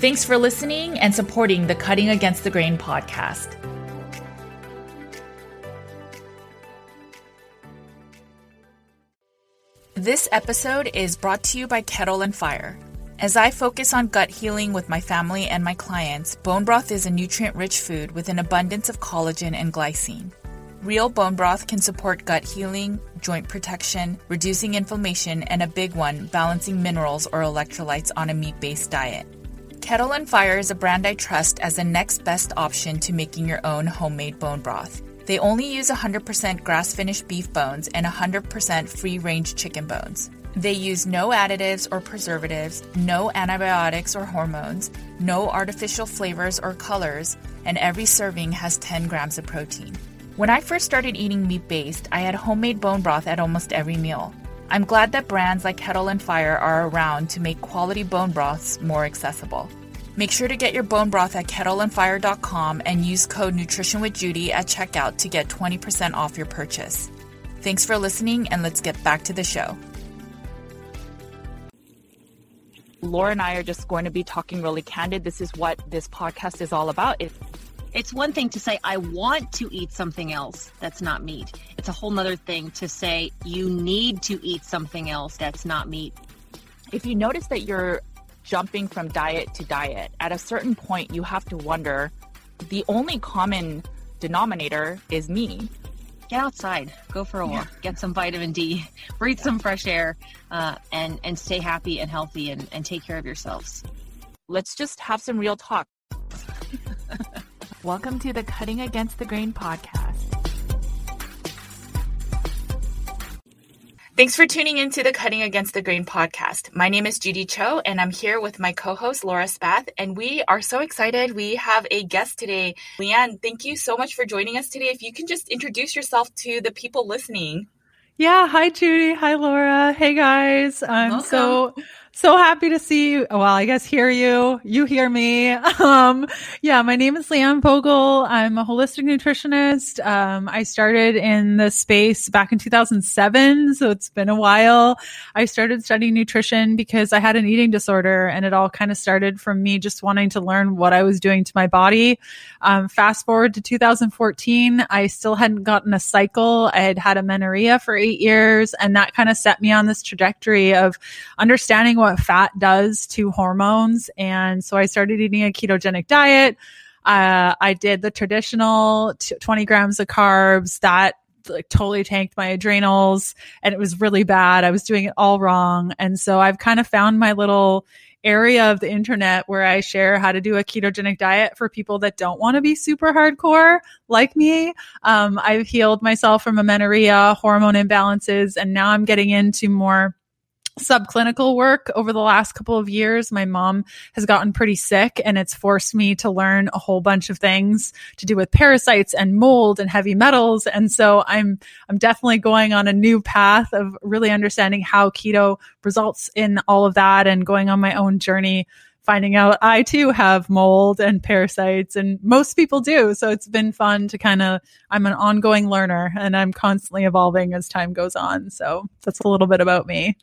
Thanks for listening and supporting the Cutting Against the Grain podcast. This episode is brought to you by Kettle and Fire. As I focus on gut healing with my family and my clients, bone broth is a nutrient rich food with an abundance of collagen and glycine. Real bone broth can support gut healing, joint protection, reducing inflammation, and a big one, balancing minerals or electrolytes on a meat based diet. Kettle and Fire is a brand I trust as the next best option to making your own homemade bone broth. They only use 100% grass finished beef bones and 100% free range chicken bones. They use no additives or preservatives, no antibiotics or hormones, no artificial flavors or colors, and every serving has 10 grams of protein. When I first started eating meat based, I had homemade bone broth at almost every meal. I'm glad that brands like Kettle and Fire are around to make quality bone broths more accessible. Make sure to get your bone broth at kettleandfire.com and use code Nutrition with Judy at checkout to get 20% off your purchase. Thanks for listening, and let's get back to the show. Laura and I are just going to be talking really candid. This is what this podcast is all about. It, it's one thing to say, I want to eat something else that's not meat. It's a whole nother thing to say, you need to eat something else that's not meat. if you notice that you're jumping from diet to diet, at a certain point, you have to wonder the only common denominator is me. Get outside, go for a walk, get some vitamin D, breathe some fresh air, uh, and and stay happy and healthy and, and take care of yourselves. Let's just have some real talk. Welcome to the Cutting Against the Grain podcast. Thanks for tuning into the Cutting Against the Grain podcast. My name is Judy Cho, and I'm here with my co host, Laura Spath, and we are so excited. We have a guest today. Leanne, thank you so much for joining us today. If you can just introduce yourself to the people listening. Yeah, hi Judy, hi Laura. Hey guys. I'm so so happy to see you. Well, I guess hear you. You hear me. Um, yeah, my name is Leanne Vogel. I'm a holistic nutritionist. Um, I started in the space back in 2007, so it's been a while. I started studying nutrition because I had an eating disorder, and it all kind of started from me just wanting to learn what I was doing to my body. Um, fast forward to 2014, I still hadn't gotten a cycle. I had had amenorrhea for eight years, and that kind of set me on this trajectory of understanding what fat does to hormones. And so I started eating a ketogenic diet. Uh, I did the traditional t- 20 grams of carbs that like totally tanked my adrenals and it was really bad. I was doing it all wrong. And so I've kind of found my little area of the internet where I share how to do a ketogenic diet for people that don't want to be super hardcore like me. Um, I've healed myself from amenorrhea, hormone imbalances, and now I'm getting into more subclinical work over the last couple of years. My mom has gotten pretty sick and it's forced me to learn a whole bunch of things to do with parasites and mold and heavy metals. And so I'm, I'm definitely going on a new path of really understanding how keto results in all of that and going on my own journey finding out I too have mold and parasites and most people do. So it's been fun to kind of, I'm an ongoing learner and I'm constantly evolving as time goes on. So that's a little bit about me.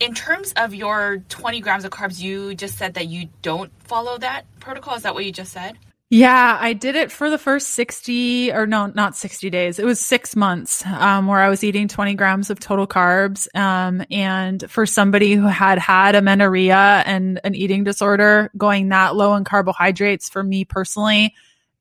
In terms of your 20 grams of carbs, you just said that you don't follow that protocol. Is that what you just said? Yeah, I did it for the first 60 or no, not 60 days. It was six months um, where I was eating 20 grams of total carbs. Um, and for somebody who had had amenorrhea and an eating disorder, going that low in carbohydrates for me personally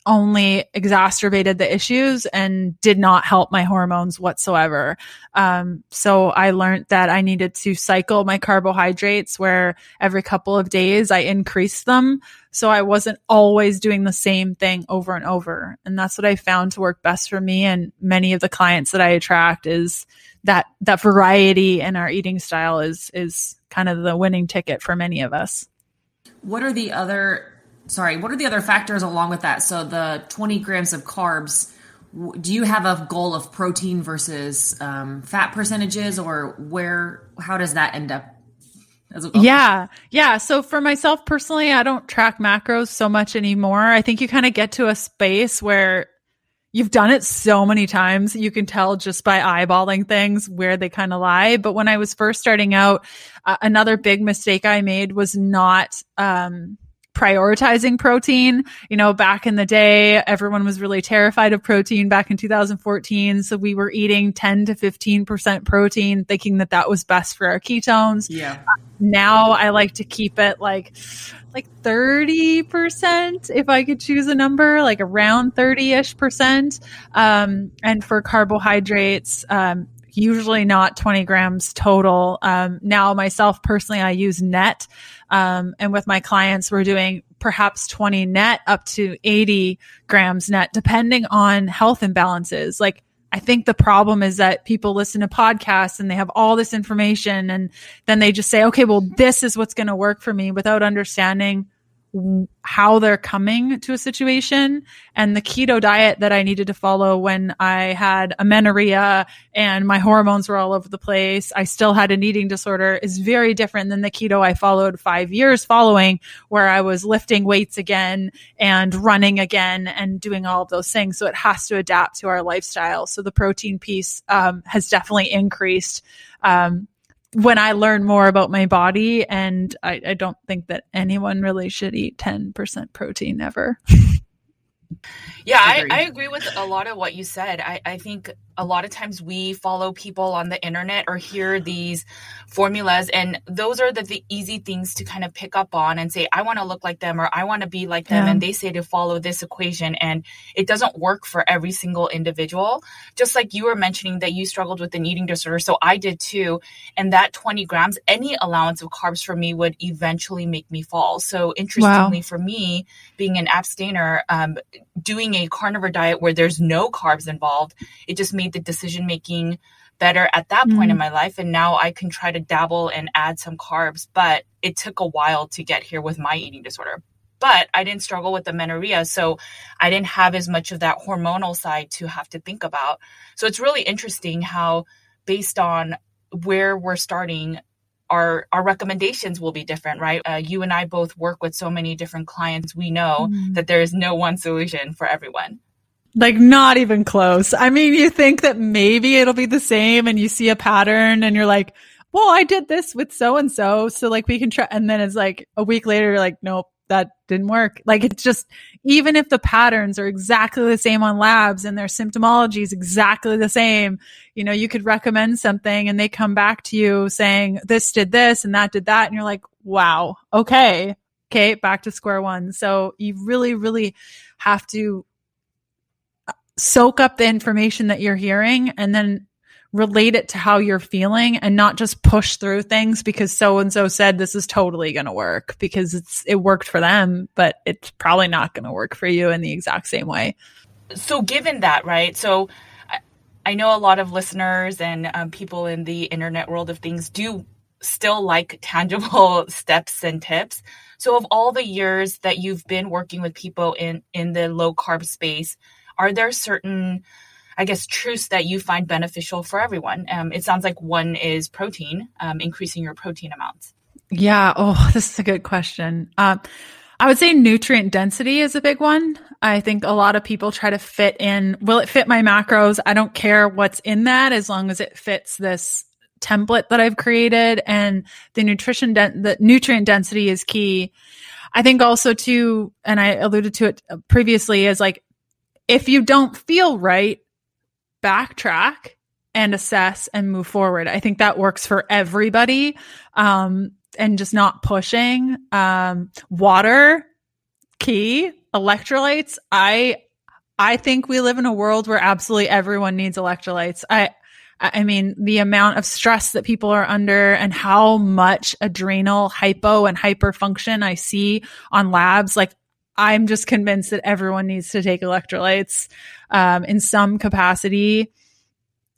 only exacerbated the issues and did not help my hormones whatsoever. Um, so I learned that I needed to cycle my carbohydrates where every couple of days I increased them. So I wasn't always doing the same thing over and over. And that's what I found to work best for me and many of the clients that I attract is that, that variety in our eating style is, is kind of the winning ticket for many of us. What are the other sorry, what are the other factors along with that? So the 20 grams of carbs, do you have a goal of protein versus um, fat percentages or where, how does that end up? Yeah. Yeah. So for myself personally, I don't track macros so much anymore. I think you kind of get to a space where you've done it so many times. You can tell just by eyeballing things where they kind of lie. But when I was first starting out, uh, another big mistake I made was not, um, prioritizing protein. You know, back in the day, everyone was really terrified of protein back in 2014. So we were eating 10 to 15% protein, thinking that that was best for our ketones. Yeah. Now I like to keep it like, like 30% if I could choose a number, like around 30 ish percent. Um, and for carbohydrates, um, usually not 20 grams total. Um, now myself personally, I use net. Um, and with my clients, we're doing perhaps 20 net up to 80 grams net, depending on health imbalances. Like, I think the problem is that people listen to podcasts and they have all this information and then they just say, okay, well, this is what's going to work for me without understanding how they're coming to a situation and the keto diet that I needed to follow when I had amenorrhea and my hormones were all over the place. I still had an eating disorder is very different than the keto I followed five years following where I was lifting weights again and running again and doing all of those things. So it has to adapt to our lifestyle. So the protein piece um, has definitely increased. Um, when I learn more about my body, and I, I don't think that anyone really should eat 10% protein ever. Yeah, I, I, agree with a lot of what you said. I, I think a lot of times we follow people on the internet or hear these formulas, and those are the, the easy things to kind of pick up on and say, I want to look like them or I want to be like them. Yeah. And they say to follow this equation, and it doesn't work for every single individual. Just like you were mentioning that you struggled with an eating disorder. So I did too. And that 20 grams, any allowance of carbs for me would eventually make me fall. So interestingly, wow. for me, being an abstainer, um, doing a carnivore diet where there's no carbs involved, it just made the decision making better at that point mm. in my life. And now I can try to dabble and add some carbs, but it took a while to get here with my eating disorder. But I didn't struggle with the amenorrhea, so I didn't have as much of that hormonal side to have to think about. So it's really interesting how, based on where we're starting, our our recommendations will be different right? Uh, you and i both work with so many different clients. We know mm. that there is no one solution for everyone. Like not even close. I mean you think that maybe it'll be the same and you see a pattern and you're like well i did this with so and so so like we can try and then it's like a week later you're like nope that didn't work. Like it's just, even if the patterns are exactly the same on labs and their symptomology is exactly the same, you know, you could recommend something and they come back to you saying this did this and that did that. And you're like, wow, okay. Okay. Back to square one. So you really, really have to uh, soak up the information that you're hearing and then relate it to how you're feeling and not just push through things because so and so said this is totally going to work because it's it worked for them but it's probably not going to work for you in the exact same way. So given that right so i know a lot of listeners and um, people in the internet world of things do still like tangible steps and tips. So of all the years that you've been working with people in in the low carb space are there certain I guess, truths that you find beneficial for everyone? Um, it sounds like one is protein, um, increasing your protein amounts. Yeah. Oh, this is a good question. Um, I would say nutrient density is a big one. I think a lot of people try to fit in, will it fit my macros? I don't care what's in that as long as it fits this template that I've created and the nutrition, de- the nutrient density is key. I think also too, and I alluded to it previously, is like if you don't feel right, backtrack and assess and move forward. I think that works for everybody. Um, and just not pushing. Um, water, key, electrolytes. I, I think we live in a world where absolutely everyone needs electrolytes. I, I mean, the amount of stress that people are under and how much adrenal hypo and hyperfunction I see on labs. Like, I'm just convinced that everyone needs to take electrolytes um, in some capacity.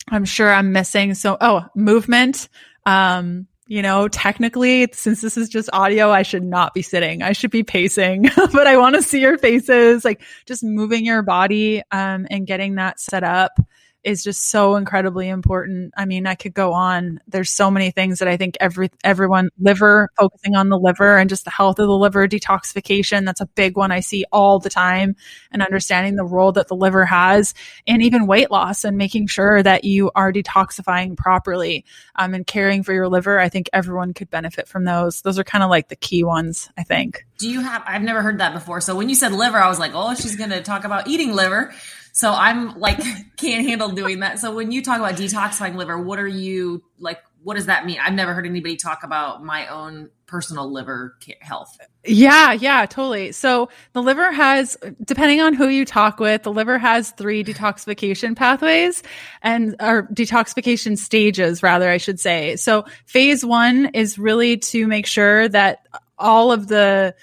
I'm sure I'm missing. So, oh, movement. Um, you know, technically, since this is just audio, I should not be sitting. I should be pacing, but I want to see your faces, like just moving your body um, and getting that set up is just so incredibly important. I mean, I could go on. There's so many things that I think every everyone liver focusing on the liver and just the health of the liver detoxification. That's a big one I see all the time and understanding the role that the liver has and even weight loss and making sure that you are detoxifying properly um, and caring for your liver. I think everyone could benefit from those. Those are kind of like the key ones, I think. Do you have, I've never heard that before. So when you said liver, I was like, oh, she's going to talk about eating liver. So I'm like, can't handle doing that. So when you talk about detoxifying liver, what are you like? What does that mean? I've never heard anybody talk about my own personal liver health. Yeah, yeah, totally. So the liver has, depending on who you talk with, the liver has three detoxification pathways and or detoxification stages, rather, I should say. So phase one is really to make sure that all of the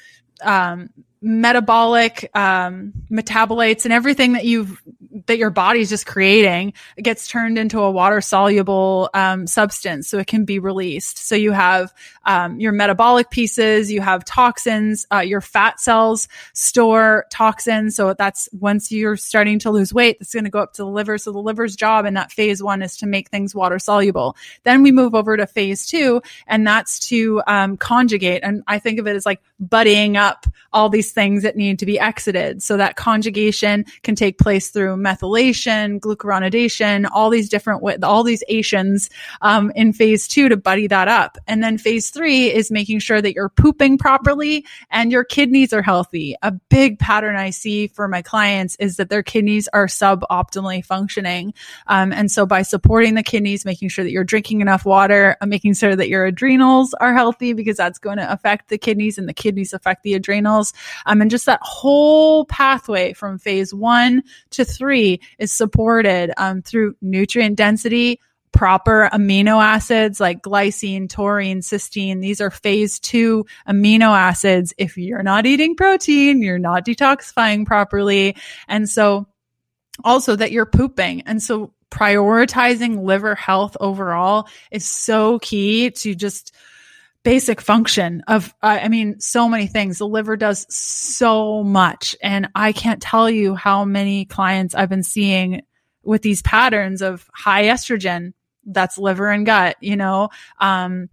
um, metabolic um, metabolites and everything that you've that your body's just creating gets turned into a water soluble um, substance so it can be released. So you have um, your metabolic pieces you have toxins uh, your fat cells store toxins. So that's once you're starting to lose weight that's going to go up to the liver. So the liver's job in that phase one is to make things water soluble. Then we move over to phase two and that's to um, conjugate. And i think of it as like buddying up all these things that need to be exited. So that conjugation can take place through methylation, glucuronidation, all these different, all these ations um, in phase two to buddy that up. And then phase three is making sure that you're pooping properly and your kidneys are healthy. A big pattern I see for my clients is that their kidneys are suboptimally functioning. Um, and so by supporting the kidneys, making sure that you're drinking enough water, uh, making sure that your adrenals are healthy because that's going to affect the kidneys and the kidneys affect the adrenals. Um, and just that whole pathway from phase one to three is supported um, through nutrient density, proper amino acids like glycine, taurine, cysteine. These are phase two amino acids. If you're not eating protein, you're not detoxifying properly. And so also that you're pooping. And so prioritizing liver health overall is so key to just basic function of i mean so many things. The liver does so much. And i can't tell you how many clients i've been seeing with these patterns of high estrogen that's liver and gut you know um,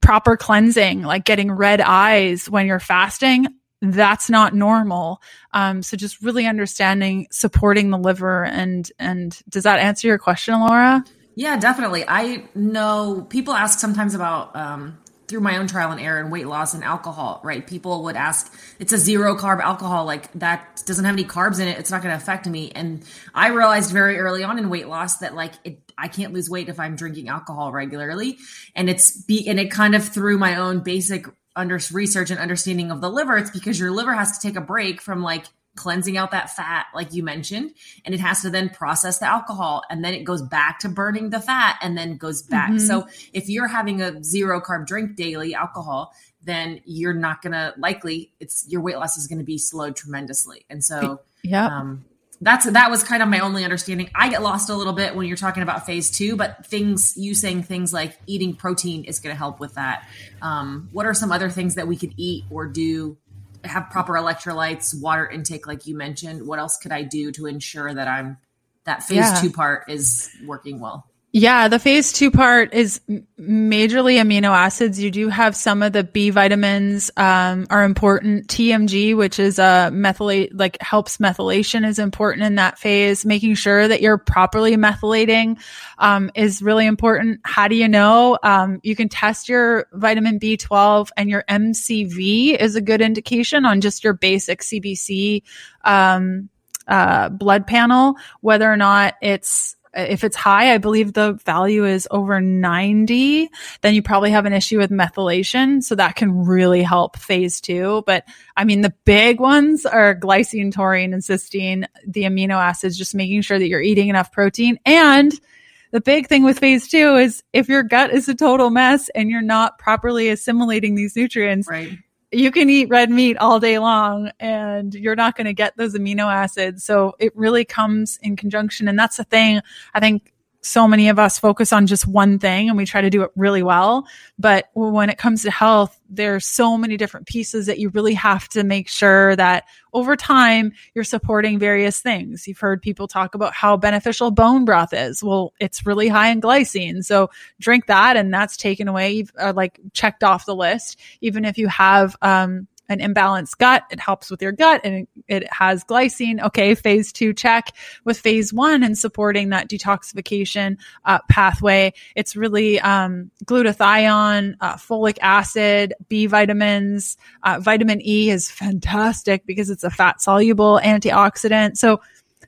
proper cleansing like getting red eyes when you're fasting that's not normal. Um, so just really understanding supporting the liver and and does that answer your question laura yeah, definitely. I know people ask sometimes about um, through my own trial and error and weight loss and alcohol, right? People would ask, it's a zero carb alcohol, like that doesn't have any carbs in it. It's not going to affect me. And I realized very early on in weight loss that like it, I can't lose weight if I'm drinking alcohol regularly. And it's be, and it kind of through my own basic under research and understanding of the liver, it's because your liver has to take a break from like cleansing out that fat, like you mentioned, and it has to then process the alcohol and then it goes back to burning the fat and then goes back. Mm-hmm. So if you're having a zero carb drink daily, alcohol, then you're not gonna likely it's your weight loss is gonna be slowed tremendously. And so yeah. Um, that's that was kind of my only understanding. I get lost a little bit when you're talking about phase two, but things you saying things like eating protein is going to help with that. Um, what are some other things that we could eat or do have proper electrolytes, water intake, like you mentioned. What else could I do to ensure that I'm that phase yeah. two part is working well? Yeah, the phase two part is majorly amino acids. You do have some of the B vitamins um, are important. TMG, which is a methylate, like helps methylation, is important in that phase. Making sure that you're properly methylating um, is really important. How do you know? Um, you can test your vitamin B12 and your MCV is a good indication on just your basic CBC um, uh, blood panel, whether or not it's if it's high, I believe the value is over 90, then you probably have an issue with methylation. So that can really help phase two. But I mean, the big ones are glycine, taurine, and cysteine, the amino acids, just making sure that you're eating enough protein. And the big thing with phase two is if your gut is a total mess and you're not properly assimilating these nutrients, right you can eat red meat all day long and you're not going to get those amino acids. So it really comes in conjunction. And that's the thing. I think so many of us focus on just one thing and we try to do it really well. But when it comes to health, there's so many different pieces that you really have to make sure that over time you're supporting various things. You've heard people talk about how beneficial bone broth is. Well, it's really high in glycine. So drink that and that's taken away, uh, like checked off the list. Even if you have, um, an imbalanced gut. It helps with your gut and it has glycine. Okay. Phase two check with phase one and supporting that detoxification uh, pathway. It's really, um, glutathione, uh, folic acid, B vitamins, uh, vitamin E is fantastic because it's a fat soluble antioxidant. So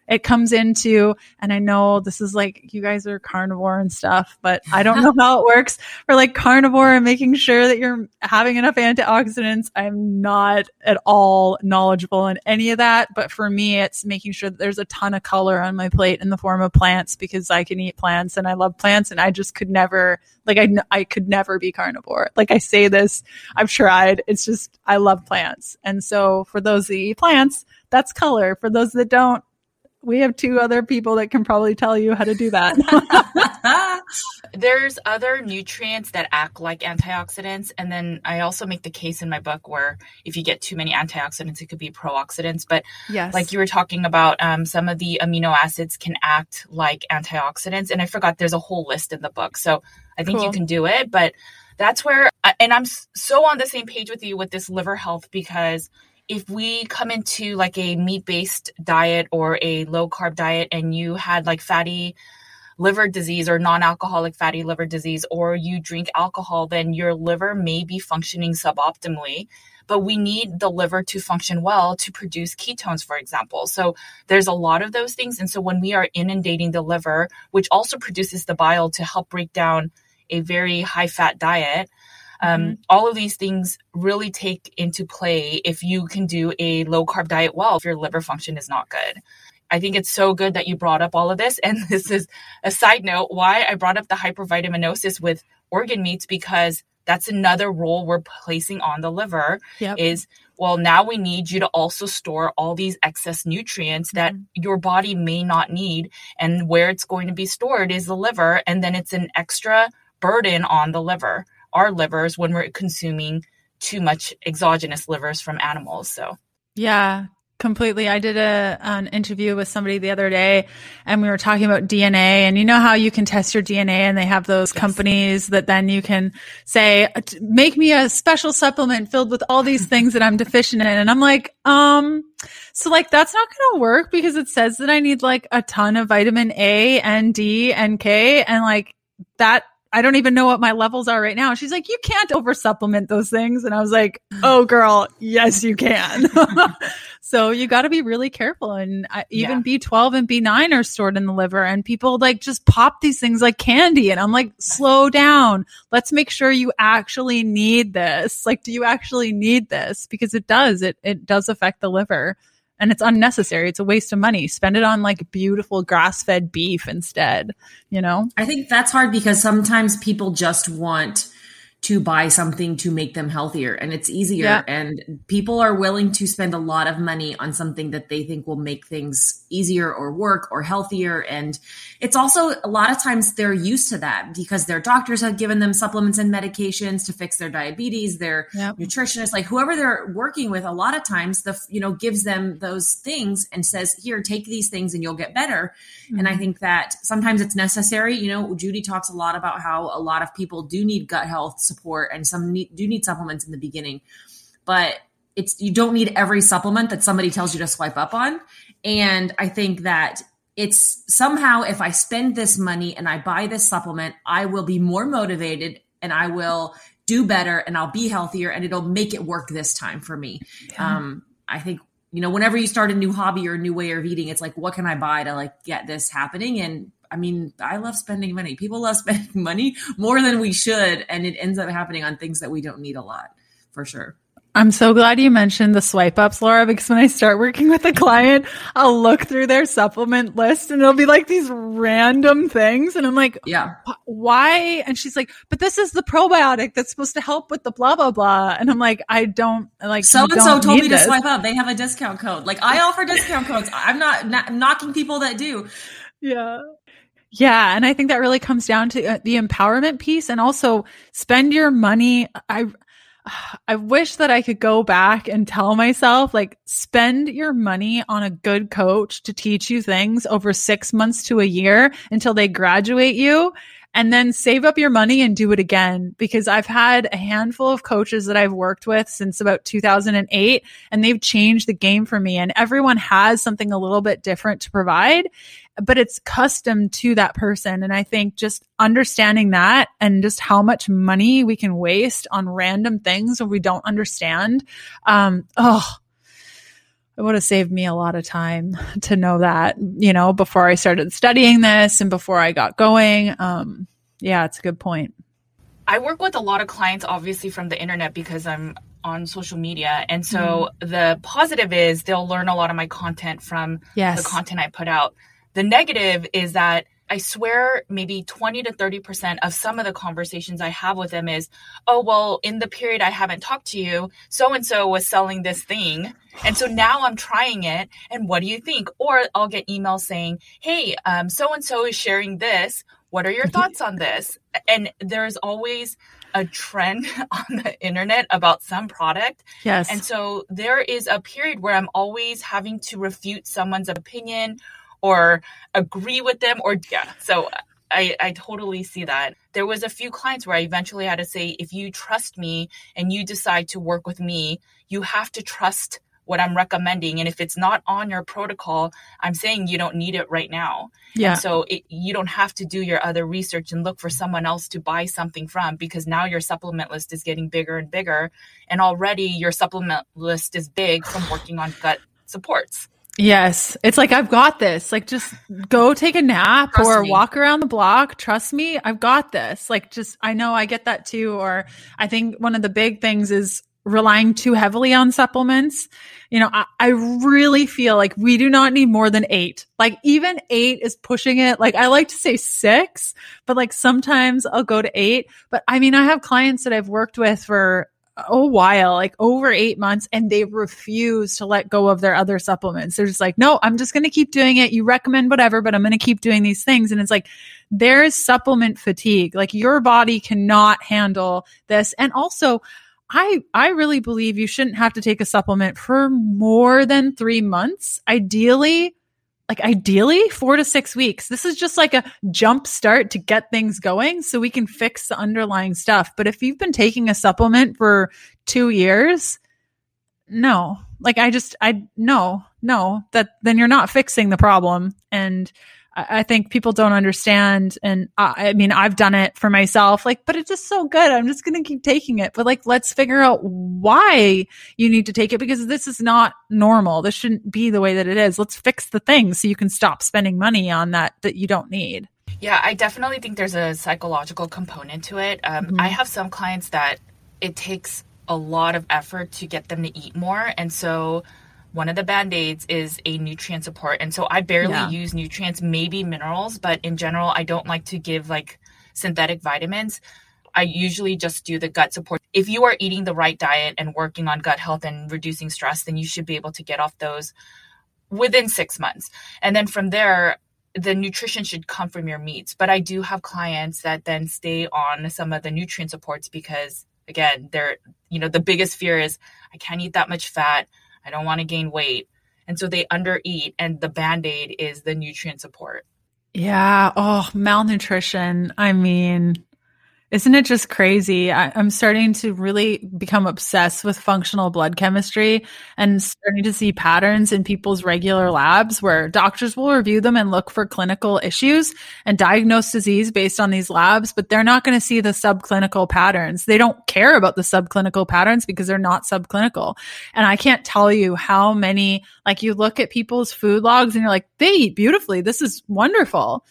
it comes into, and I know this is like you guys are carnivore and stuff, but I don't know how it works for like carnivore and making sure that you're having enough antioxidants. I'm not at all knowledgeable in any of that, but for me, it's making sure that there's a ton of color on my plate in the form of plants because I can eat plants and I love plants and I just could never, like, I, I could never be carnivore. Like I say this, I've tried. It's just, I love plants. And so for those that eat plants, that's color. For those that don't, we have two other people that can probably tell you how to do that. There's other nutrients that act like antioxidants. And then I also make the case in my book where if you get too many antioxidants, it could be pro-oxidants. But yes. like you were talking about, um, some of the amino acids can act like antioxidants. And I forgot there's a whole list in the book. So I think cool. you can do it. But that's where, uh, and I'm so on the same page with you with this liver health because if we come into like a meat based diet or a low carb diet and you had like fatty liver disease or non alcoholic fatty liver disease, or you drink alcohol, then your liver may be functioning suboptimally. But we need the liver to function well to produce ketones, for example. So there's a lot of those things. And so when we are inundating the liver, which also produces the bile to help break down a very high fat diet, um, mm-hmm. All of these things really take into play if you can do a low carb diet well, if your liver function is not good. I think it's so good that you brought up all of this. And this is a side note why I brought up the hypervitaminosis with organ meats because that's another role we're placing on the liver yep. is well now we need you to also store all these excess nutrients that mm-hmm. your body may not need and where it's going to be stored is the liver and then it's an extra burden on the liver our livers when we're consuming too much exogenous livers from animals. So, yeah, completely. I did a an interview with somebody the other day and we were talking about DNA and you know how you can test your DNA and they have those yes. companies that then you can say make me a special supplement filled with all these things that I'm deficient in and I'm like um so like that's not going to work because it says that I need like a ton of vitamin A and D and K and like that I don't even know what my levels are right now. She's like, you can't over supplement those things. And I was like, oh girl, yes, you can. so you got to be really careful. And even yeah. B12 and B9 are stored in the liver and people like just pop these things like candy. And I'm like, slow down. Let's make sure you actually need this. Like, do you actually need this? Because it does, it, it does affect the liver and it's unnecessary. It's a waste of money. Spend it on like beautiful grass fed beef instead, you know? I think that's hard because sometimes people just want to buy something to make them healthier and it's easier yeah. and people are willing to spend a lot of money on something that they think will make things easier or work or healthier and it's also a lot of times they're used to that because their doctors have given them supplements and medications to fix their diabetes their yep. nutritionist like whoever they're working with a lot of times the you know gives them those things and says here take these things and you'll get better mm-hmm. and i mm-hmm. think that sometimes it's necessary you know judy talks a lot about how a lot of people do need gut health support and some need, do need supplements in the beginning. But it's you don't need every supplement that somebody tells you to swipe up on. And i think that it's somehow if i spend this money and i buy this supplement i will be more motivated and i will do better and i'll be healthier and it'll make it work this time for me. Yeah. um, i think you know whenever you start a new hobby or a new way of eating it's like what can i buy to like get this happening? And I mean, I love spending money. People love spending money more than we should. And it ends up happening on things that we don't need a lot for sure. I'm so glad you mentioned the swipe ups, Laura, because when I start working with a client, I'll look through their supplement list and it'll be like these random things. And I'm like, yeah, why? And she's like, but this is the probiotic that's supposed to help with the blah, blah, blah. And I'm like, I don't like, so and so told me this. to swipe up. They have a discount code. Like I offer discount codes. I'm not, not knocking people that do. Yeah. Yeah. And I think that really comes down to uh, the empowerment piece and also spend your money. I, I wish that I could go back and tell myself, like, spend your money on a good coach to teach you things over six months to a year until they graduate you and then save up your money and do it again. Because I've had a handful of coaches that I've worked with since about 2008 and they've changed the game for me. And everyone has something a little bit different to provide, but it's custom to that person. And I think just understanding that and just how much money we can waste on random things we don't understand. Um, oh, it would have saved me a lot of time to know that, you know, before I started studying this and before I got going. Um, yeah, it's a good point. I work with a lot of clients, obviously, from the internet because I'm on social media. And so mm. the positive is they'll learn a lot of my content from yes. the content I put out. The negative is that I swear maybe 20 to 30% of some of the conversations I have with them is, oh, well, in the period I haven't talked to you, so and so was selling this thing. And so now I'm trying it. And what do you think? Or I'll get emails saying, hey, so and so is sharing this. What are your mm-hmm. thoughts on this? And there's always a trend on the internet about some product. Yes. And so there is a period where I'm always having to refute someone's opinion or agree with them or yeah. So I, I totally see that. There was a few clients where I eventually had to say, if you trust me and you decide to work with me, you have to trust what I'm recommending. And if it's not on your protocol, I'm saying you don't need it right now. Yeah. And so it, you don't have to do your other research and look for someone else to buy something from because now your supplement list is getting bigger and bigger. And already your supplement list is big from working on gut supports. Yes. It's like, I've got this. Like, just go take a nap Trust or me. walk around the block. Trust me, I've got this. Like, just, I know I get that too. Or I think one of the big things is relying too heavily on supplements. You know, I, I really feel like we do not need more than eight. Like, even eight is pushing it. Like, I like to say six, but like sometimes I'll go to eight. But I mean, I have clients that I've worked with for a while, like over eight months, and they refuse to let go of their other supplements. They're just like, no, I'm just going to keep doing it. You recommend whatever, but I'm going to keep doing these things. And it's like, there's supplement fatigue. Like your body cannot handle this. And also, I, I really believe you shouldn't have to take a supplement for more than three months. Ideally, like ideally four to six weeks. This is just like a jump start to get things going so we can fix the underlying stuff. But if you've been taking a supplement for two years, no, like I just, I, no, no, that then you're not fixing the problem. And I think people don't understand. And I, I, mean, I've done it for myself, like, but it's just so good. I'm just going to keep taking it. But like, let's figure out why you need to take it because this is not normal. This shouldn't be the way that it is. Let's fix the thing so you can stop spending money on that that you don't need. Yeah, I definitely think there's a psychological component to it. Um, mm-hmm. I have some clients that it takes a lot of effort to get them to eat more. And so, one of the band aids is a nutrient support. And so I barely yeah. use nutrients, maybe minerals, but in general, I don't like to give like synthetic vitamins. I usually just do the gut support. If you are eating the right diet and working on gut health and reducing stress, then you should be able to get off those within six months. And then from there, the nutrition should come from your meats. But I do have clients that then stay on some of the nutrient supports because again, they're, you know, the biggest fear is I can't eat that much fat. I don't want to gain weight. And so they undereat and the band-aid is the nutrient support. Yeah. Oh, malnutrition. I mean, isn't it just crazy? I, am starting to really become obsessed with functional blood chemistry and starting to see patterns in people's regular labs where doctors will review them and look for clinical issues and diagnose disease based on these labs, but they're not going to see the subclinical patterns. They don't care about the subclinical patterns because they're not subclinical. And I can't tell you how many, like you look at people's food logs and you're like, they eat beautifully. This is wonderful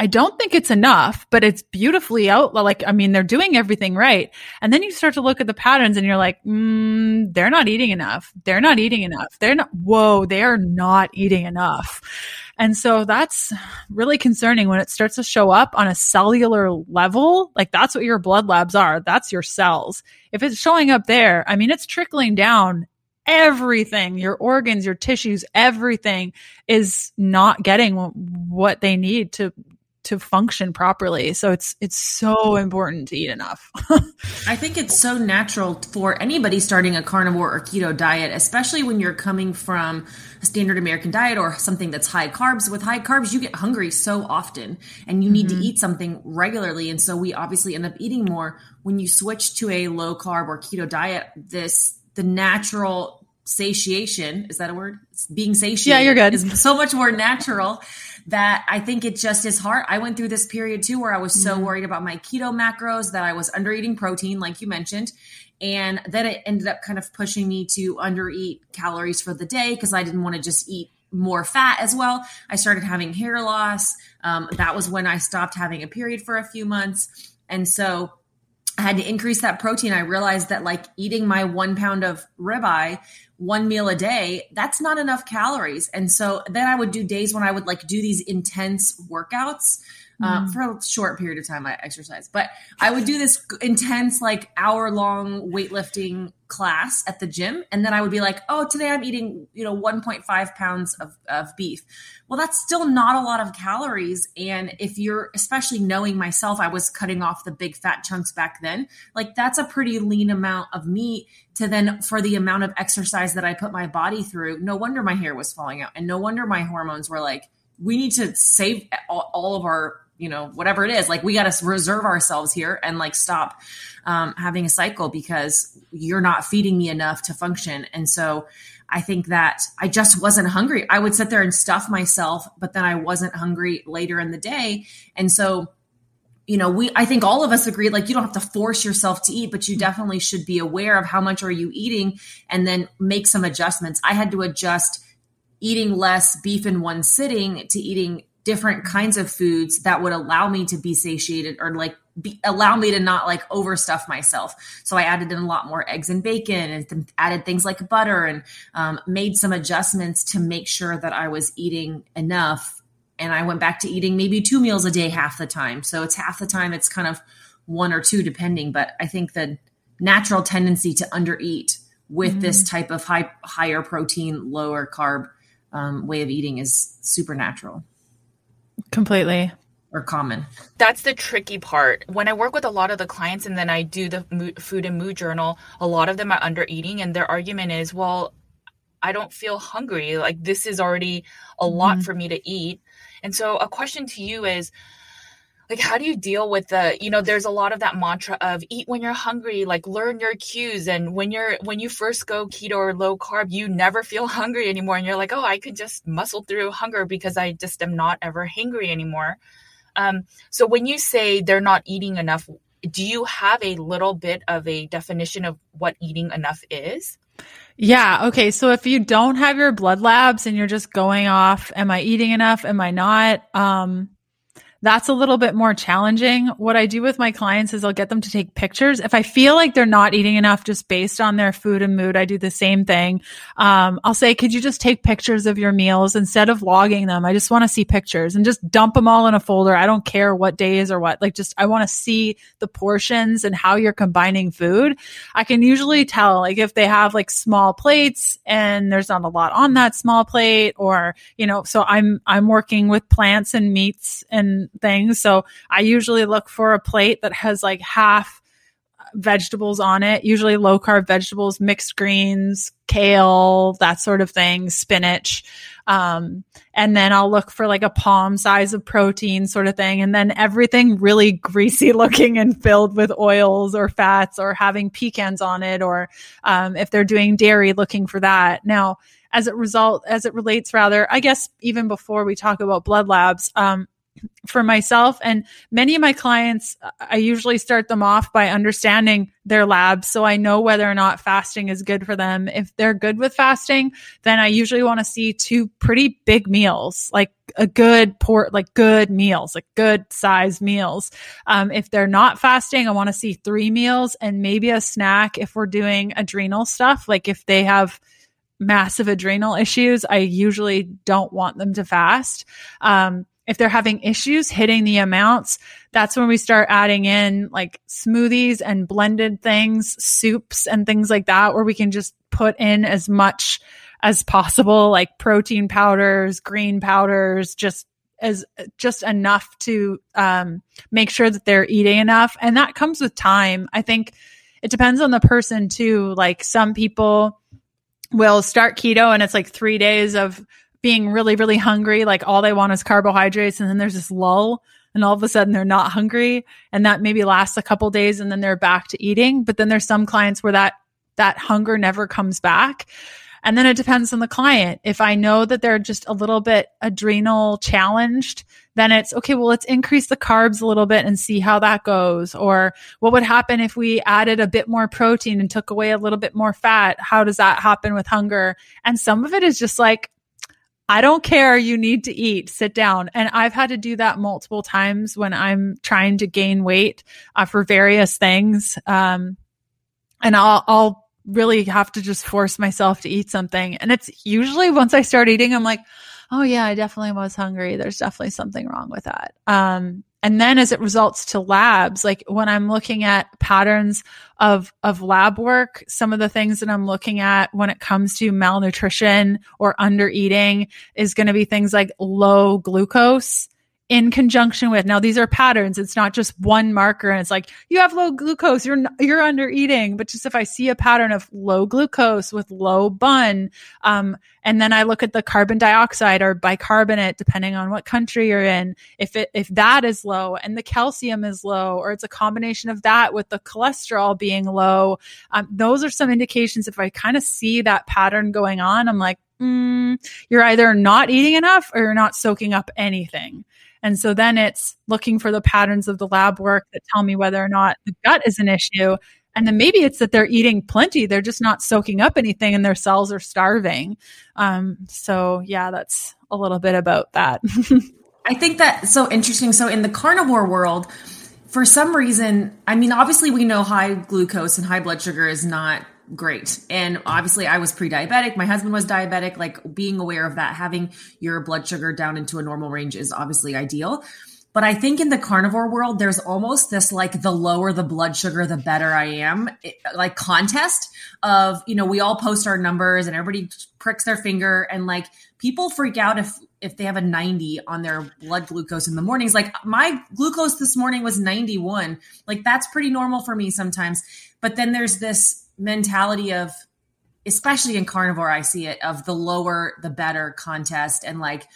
I don't think it's enough, but it's beautifully out. Like, I mean, they're doing everything right. And then you start to look at the patterns and you're like, mm, they're not eating enough. They're not eating enough. They're not, whoa, they are not eating enough. And so that's really concerning when it starts to show up on a cellular level. Like that's what your blood labs are. That's your cells. If it's showing up there, I mean, it's trickling down everything, your organs, your tissues, everything is not getting what they need to to function properly. So it's it's so important to eat enough. I think it's so natural for anybody starting a carnivore or keto diet, especially when you're coming from a standard American diet or something that's high carbs. With high carbs, you get hungry so often and you need mm-hmm. to eat something regularly. And so we obviously end up eating more. When you switch to a low carb or keto diet, this the natural satiation is that a word? Being satiated. Yeah, you're good. Is so much more natural that I think it just is hard. I went through this period too where I was so mm-hmm. worried about my keto macros that I was under eating protein, like you mentioned. And then it ended up kind of pushing me to under eat calories for the day because I didn't want to just eat more fat as well. I started having hair loss. Um, that was when I stopped having a period for a few months. And so I had to increase that protein. I realized that like eating my one pound of ribeye one meal a day, that's not enough calories. And so then I would do days when I would like do these intense workouts um, mm. for a short period of time. I exercise, but I would do this intense, like hour long weightlifting class at the gym. And then I would be like, oh, today I'm eating, you know, 1.5 pounds of, of beef. Well, that's still not a lot of calories. And if you're, especially knowing myself, I was cutting off the big fat chunks back then, like that's a pretty lean amount of meat to then for the amount of exercise that I put my body through. No wonder my hair was falling out. And no wonder my hormones were like, we need to save all, all of our you know whatever it is like we got to reserve ourselves here and like stop um, having a cycle because you're not feeding me enough to function. And so i think that i just wasn't hungry. I would sit there and stuff myself but then i wasn't hungry later in the day. And so you know we i think all of us agree like you don't have to force yourself to eat but you definitely should be aware of how much are you eating and then make some adjustments. I had to adjust eating less beef in one sitting to eating different kinds of foods that would allow me to be satiated or like be, allow me to not like overstuff myself. So I added in a lot more eggs and bacon and th- added things like butter and um, made some adjustments to make sure that I was eating enough. And I went back to eating maybe two meals a day half the time. So it's half the time, it's kind of one or two depending. But I think the natural tendency to undereat with mm-hmm. this type of high, higher protein, lower carb um, way of eating is supernatural. Completely. Or common. That's the tricky part. When I work with a lot of the clients and then I do the food and mood journal, a lot of them are under eating, and their argument is, well, I don't feel hungry. Like this is already a lot mm-hmm. for me to eat. And so a question to you is like how do you deal with the you know there's a lot of that mantra of eat when you're hungry like learn your cues and when you're when you first go keto or low carb you never feel hungry anymore and you're like oh i could just muscle through hunger because i just am not ever hungry anymore um, so when you say they're not eating enough do you have a little bit of a definition of what eating enough is yeah. Okay. So if you don't have your blood labs and you're just going off, am I eating enough? Am I not? Um, that's a little bit more challenging. What I do with my clients is I'll get them to take pictures. If I feel like they're not eating enough just based on their food and mood, I do the same thing. Um, I'll say, could you just take pictures of your meals instead of logging them? I just want to see pictures and just dump them all in a folder. I don't care what days or what, like just, I want to see the portions and how you're combining food. I can usually tell like if they have like small plates and there's not a lot on that small plate or, you know, so I'm, I'm working with plants and meats and things. So I usually look for a plate that has like half vegetables on it, usually low carb vegetables, mixed greens, kale, that sort of thing, spinach. Um, and then I'll look for like a palm size of protein sort of thing. And then everything really greasy looking and filled with oils or fats or having pecans on it. Or, um, if they're doing dairy, looking for that. Now, as it result, as it relates rather, I guess even before we talk about blood labs, um, for myself and many of my clients, I usually start them off by understanding their labs. So I know whether or not fasting is good for them. If they're good with fasting, then I usually want to see two pretty big meals, like a good port, like good meals, like good size meals. Um, if they're not fasting, I want to see three meals and maybe a snack if we're doing adrenal stuff. Like if they have, massive adrenal issues, I usually don't want them to fast. Um, if they're having issues hitting the amounts, that's when we start adding in like smoothies and blended things, soups and things like that, where we can just put in as much as possible, like protein powders, green powders, just as just enough to um, make sure that they're eating enough. And that comes with time. I think it depends on the person too. Like some people will start keto and it's like three days of being really, really hungry, like all they want is carbohydrates. And then there's this lull and all of a sudden they're not hungry. And that maybe lasts a couple days and then they're back to eating. But then there's some clients where that, that hunger never comes back. And then it depends on the client. If I know that they're just a little bit adrenal challenged, then it's okay, well, let's increase the carbs a little bit and see how that goes. Or what would happen if we added a bit more protein and took away a little bit more fat? How does that happen with hunger? And some of it is just like, I don't care. You need to eat. Sit down. And I've had to do that multiple times when I'm trying to gain weight uh, for various things. Um, and I'll, I'll really have to just force myself to eat something. And it's usually once I start eating, I'm like, oh yeah, I definitely was hungry. There's definitely something wrong with that. Um, and then as it results to labs, like when I'm looking at patterns of, of lab work, some of the things that I'm looking at when it comes to malnutrition or under eating is going to be things like low glucose in conjunction with. Now these are patterns. It's not just one marker. And it's like you have low glucose. You're you're under eating. But just if i see a pattern of low glucose with low BUN um, and then i look at the carbon dioxide or bicarbonate depending on what country you're in if it if that is low and the calcium is low or it's a combination of that with the cholesterol being low um, those are some indications. If i kind of see that pattern going on i'm like mm, you're either not eating enough or you're not soaking up anything and so then it's looking for the patterns of the lab work that tell me whether or not the gut is an issue. And then maybe it's that they're eating plenty, they're just not soaking up anything and their cells are starving. Um, so, yeah, that's a little bit about that. I think that's so interesting. So, in the carnivore world, for some reason, I mean, obviously, we know high glucose and high blood sugar is not great. And obviously, I was pre diabetic. My husband was diabetic. Like being aware of that, having your blood sugar down into a normal range is obviously ideal. But I think in the carnivore world, there's almost this like the lower the blood sugar, the better I am, like contest of, you know, we all post our numbers and everybody pricks their finger and like people freak out if if they have a 90 on their blood glucose in the mornings. Like my glucose this morning was 91. Like that's pretty normal for me sometimes. But then there's this mentality of especially in carnivore i see it of the lower the better contest and like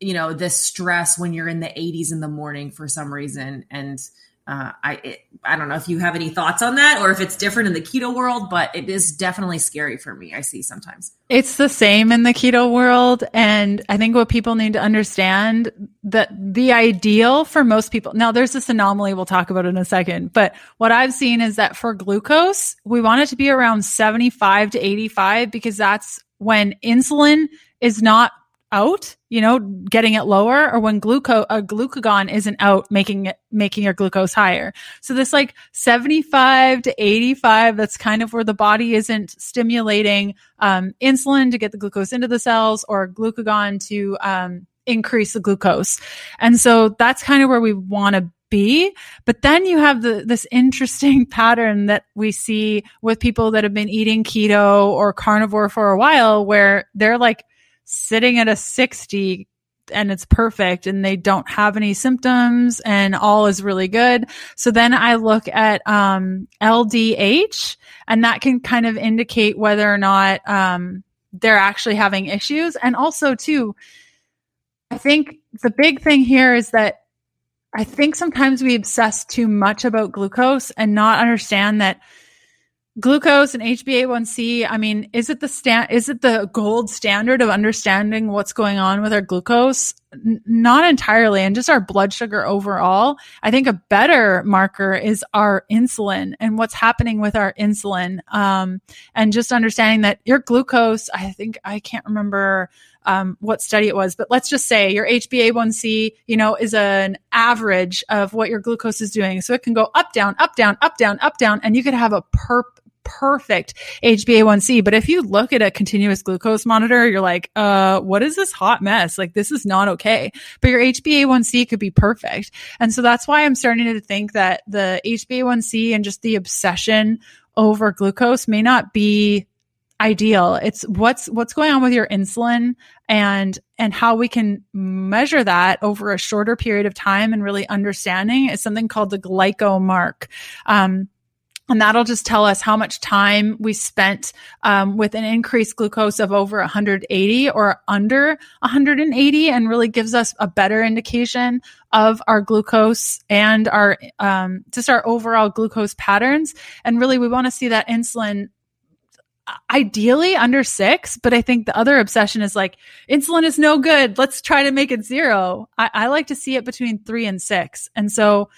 you know this stress when you're in the 80s in the morning for some reason and uh, I it, I don't know if you have any thoughts on that or if it's different in the keto world, but it is definitely scary for me. I see sometimes it's the same in the keto world, and I think what people need to understand that the ideal for most people. Now, there's this anomaly we'll talk about in a second, but what I've seen is that for glucose, we want it to be around 75 to 85 because that's when insulin is not out, you know, getting it lower or when glucose, a glucagon isn't out, making it, making your glucose higher. So this like 75 to 85, that's kind of where the body isn't stimulating, um, insulin to get the glucose into the cells or glucagon to, um, increase the glucose. And so that's kind of where we want to be. But then you have the, this interesting pattern that we see with people that have been eating keto or carnivore for a while where they're like sitting at a 60 and it's perfect and they don't have any symptoms and all is really good. So then I look at um, LDH and that can kind of indicate whether or not um, they're actually having issues. And also too, I think the big thing here is that I think sometimes we obsess too much about glucose and not understand that glucose and HbA1c, I mean, is it the stand is it the gold standard of understanding what's going on with our glucose? N- not entirely and just our blood sugar overall. I think a better marker is our insulin and what's happening with our insulin. Um, and just understanding that your glucose, I think I can't remember um, what study it was, but let's just say your HbA1c, you know, is an average of what your glucose is doing. So it can go up, down, up, down, up, down, up, down, and you could have a perp perfect HbA1c. But if you look at a continuous glucose monitor, you're like, uh, what is this hot mess? Like, this is not okay. But your HbA1c could be perfect. And so that's why I'm starting to think that the HbA1c and just the obsession over glucose may not be ideal. It's what's what's going on with your insulin and and how we can measure that over a shorter period of time and really understanding is something called the glycomark. Um, and that'll just tell us how much time we spent um, with an increased glucose of over 180 or under 180 and really gives us a better indication of our glucose and our um, just our overall glucose patterns and really we want to see that insulin ideally under six, but I think the other obsession is like insulin is no good. Let's try to make it zero. I, I like to see it between three and six. And so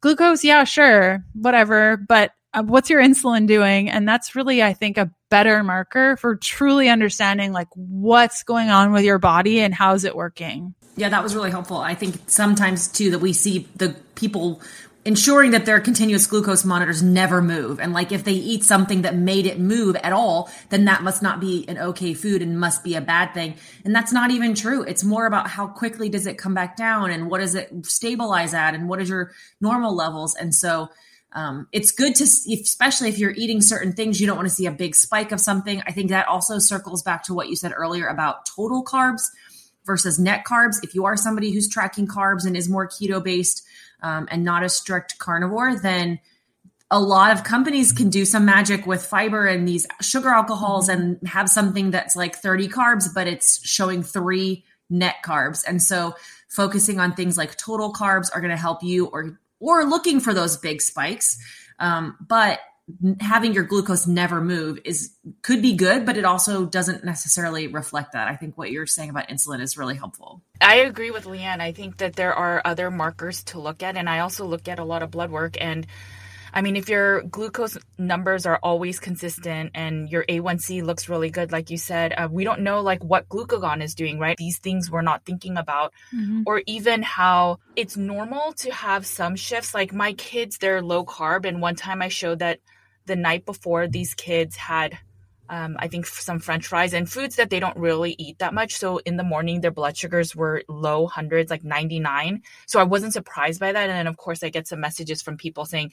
glucose, yeah, sure, whatever. But uh, what's your insulin doing? And that's really, I think, a better marker for truly understanding like what's going on with your body and how's it working. Yeah, that was really helpful. I think sometimes too that we see the people ensuring that their continuous glucose monitors never move. And like if they eat something that made it move at all, then that must not be an okay food and must be a bad thing. And that's not even true. It's more about how quickly does it come back down and what does it stabilize at and what is your normal levels. And so um, it's good to, especially if you're eating certain things, you don't want to see a big spike of something. I think that also circles back to what you said earlier about total carbs versus net carbs. If you are somebody who's tracking carbs and is more keto based, um, and not a strict carnivore, then a lot of companies can do some magic with fiber and these sugar alcohols and have something that's like 30 carbs, but it's showing three net carbs. And so focusing on things like total carbs are going to help you or or looking for those big spikes. Um, but having your glucose never move is could be good but it also doesn't necessarily reflect that. I think what you're saying about insulin is really helpful. I agree with leanne. I think that there are other markers to look at and i also look at a lot of blood work and I mean, if your glucose numbers are always consistent and your A1C looks really good, like you said, uh, we don't know like what glucagon is doing, right? These things we're not thinking about, mm-hmm. or even how it's normal to have some shifts. Like my kids, they're low carb, and one time I showed that the night before these kids had um, I think some French fries and foods that they don't really eat that much. So in the morning, their blood sugars were low hundreds, like 99. So I wasn't surprised by that. And then, of course, I get some messages from people saying,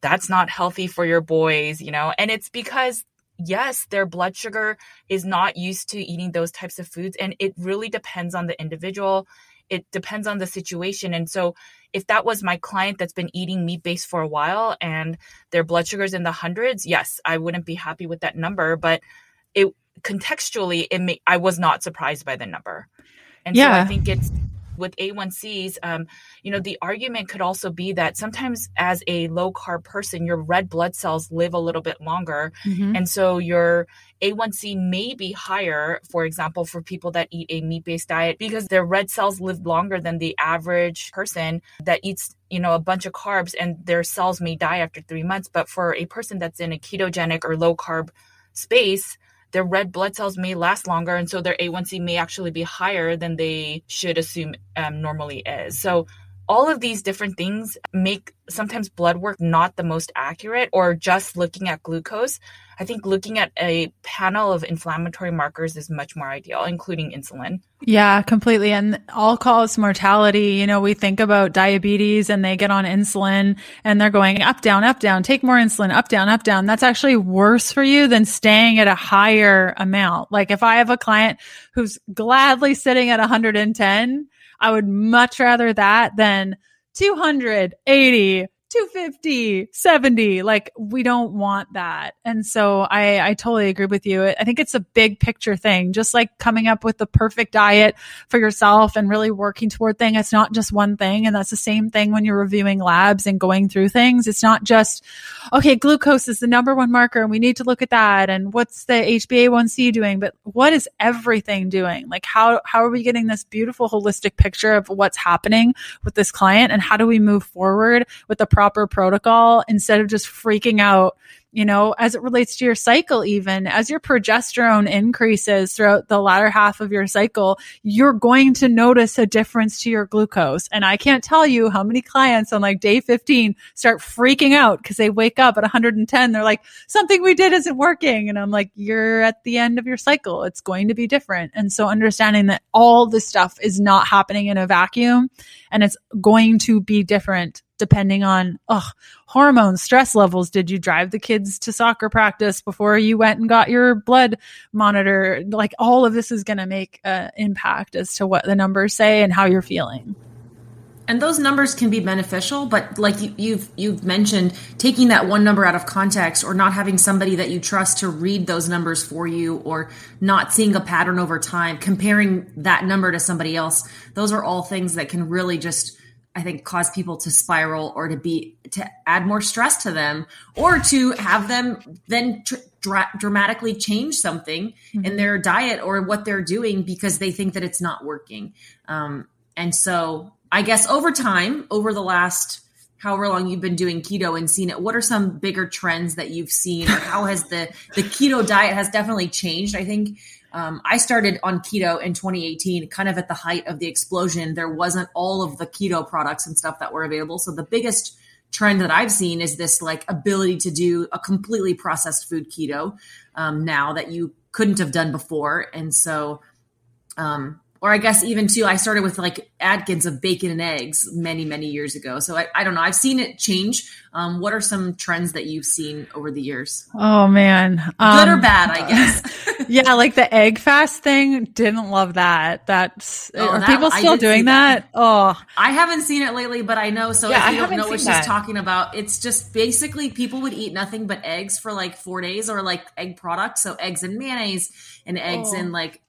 that's not healthy for your boys, you know? And it's because, yes, their blood sugar is not used to eating those types of foods. And it really depends on the individual it depends on the situation. And so if that was my client that's been eating meat based for a while and their blood sugar's in the hundreds, yes, I wouldn't be happy with that number. But it contextually, it may, I was not surprised by the number. And yeah. so I think it's with A1Cs, um, you know, the argument could also be that sometimes as a low carb person, your red blood cells live a little bit longer. Mm-hmm. And so your A1C may be higher, for example, for people that eat a meat based diet because their red cells live longer than the average person that eats you know a bunch of carbs and their cells may die after three months but for a person that's in a ketogenic or low carb space their red blood cells may last longer. And so their A1C may actually be higher than they should assume um, normally is. So all of these different things make sometimes blood work not the most accurate or just looking at glucose. I think looking at a panel of inflammatory markers is much more ideal, including insulin. Yeah, completely. And all cause mortality, you know, we think about diabetes and they get on insulin and they're going up, down, up, down, take more insulin, up, down, up, down. That's actually worse for you than staying at a higher amount. Like if I have a client who's gladly sitting at 110, I would much rather that than 280, 250, 70. Like we don't want that. And so I, I totally agree with you. I think it's a big picture thing, just like coming up with the perfect diet for yourself and really working toward thing. It's not just one thing. And that's the same thing when you're reviewing labs and going through things. It's not just, okay, glucose is the number one marker and we need to look at that. And what's the HbA1c doing? But what is everything doing? Like how, how are we getting this beautiful holistic picture of what's happening with this client and how do we move forward with the proper protocol instead of just freaking out you know, as it relates to your cycle, even as your progesterone increases throughout the latter half of your cycle, you're going to notice a difference to your glucose. And I can't tell you how many clients on like day 15 start freaking out because they wake up at 110. They're like, something we did isn't working. And I'm like, you're at the end of your cycle. It's going to be different. And so understanding that all this stuff is not happening in a vacuum and it's going to be different depending on ugh, hormones, stress levels. Did you drive the kids to soccer practice before you went and got your blood monitor? Like all of this is going to make an impact as to what the numbers say and how you're feeling. And those numbers can be beneficial, but like you, you've you've mentioned, taking that one number out of context, or not having somebody that you trust to read those numbers for you, or not seeing a pattern over time, comparing that number to somebody else, those are all things that can really just I think cause people to spiral or to be to add more stress to them or to have them then tr- dra- dramatically change something mm-hmm. in their diet or what they're doing because they think that it's not working. Um, and so I guess over time, over the last however long you've been doing keto and seen it, what are some bigger trends that you've seen or how has the the keto diet has definitely changed? I think um, I started on keto in 2018, kind of at the height of the explosion. There wasn't all of the keto products and stuff that were available. So the biggest trend that I've seen is this like ability to do a completely processed food keto um, now that you couldn't have done before. And so um, or I guess even too, I started with like Atkins of bacon and eggs many, many years ago. So I, I don't know. I've seen it change. Um, what are some trends that you've seen over the years? Oh man. Um, Good or um, bad, I guess. yeah. Like the egg fast thing. Didn't love that. That's, oh, are that, people still doing that? that? Oh, I haven't seen it lately, but I know. So yeah, if you I don't know what that. she's talking about, it's just basically people would eat nothing but eggs for like four days or like egg products. So eggs and mayonnaise and eggs oh. and like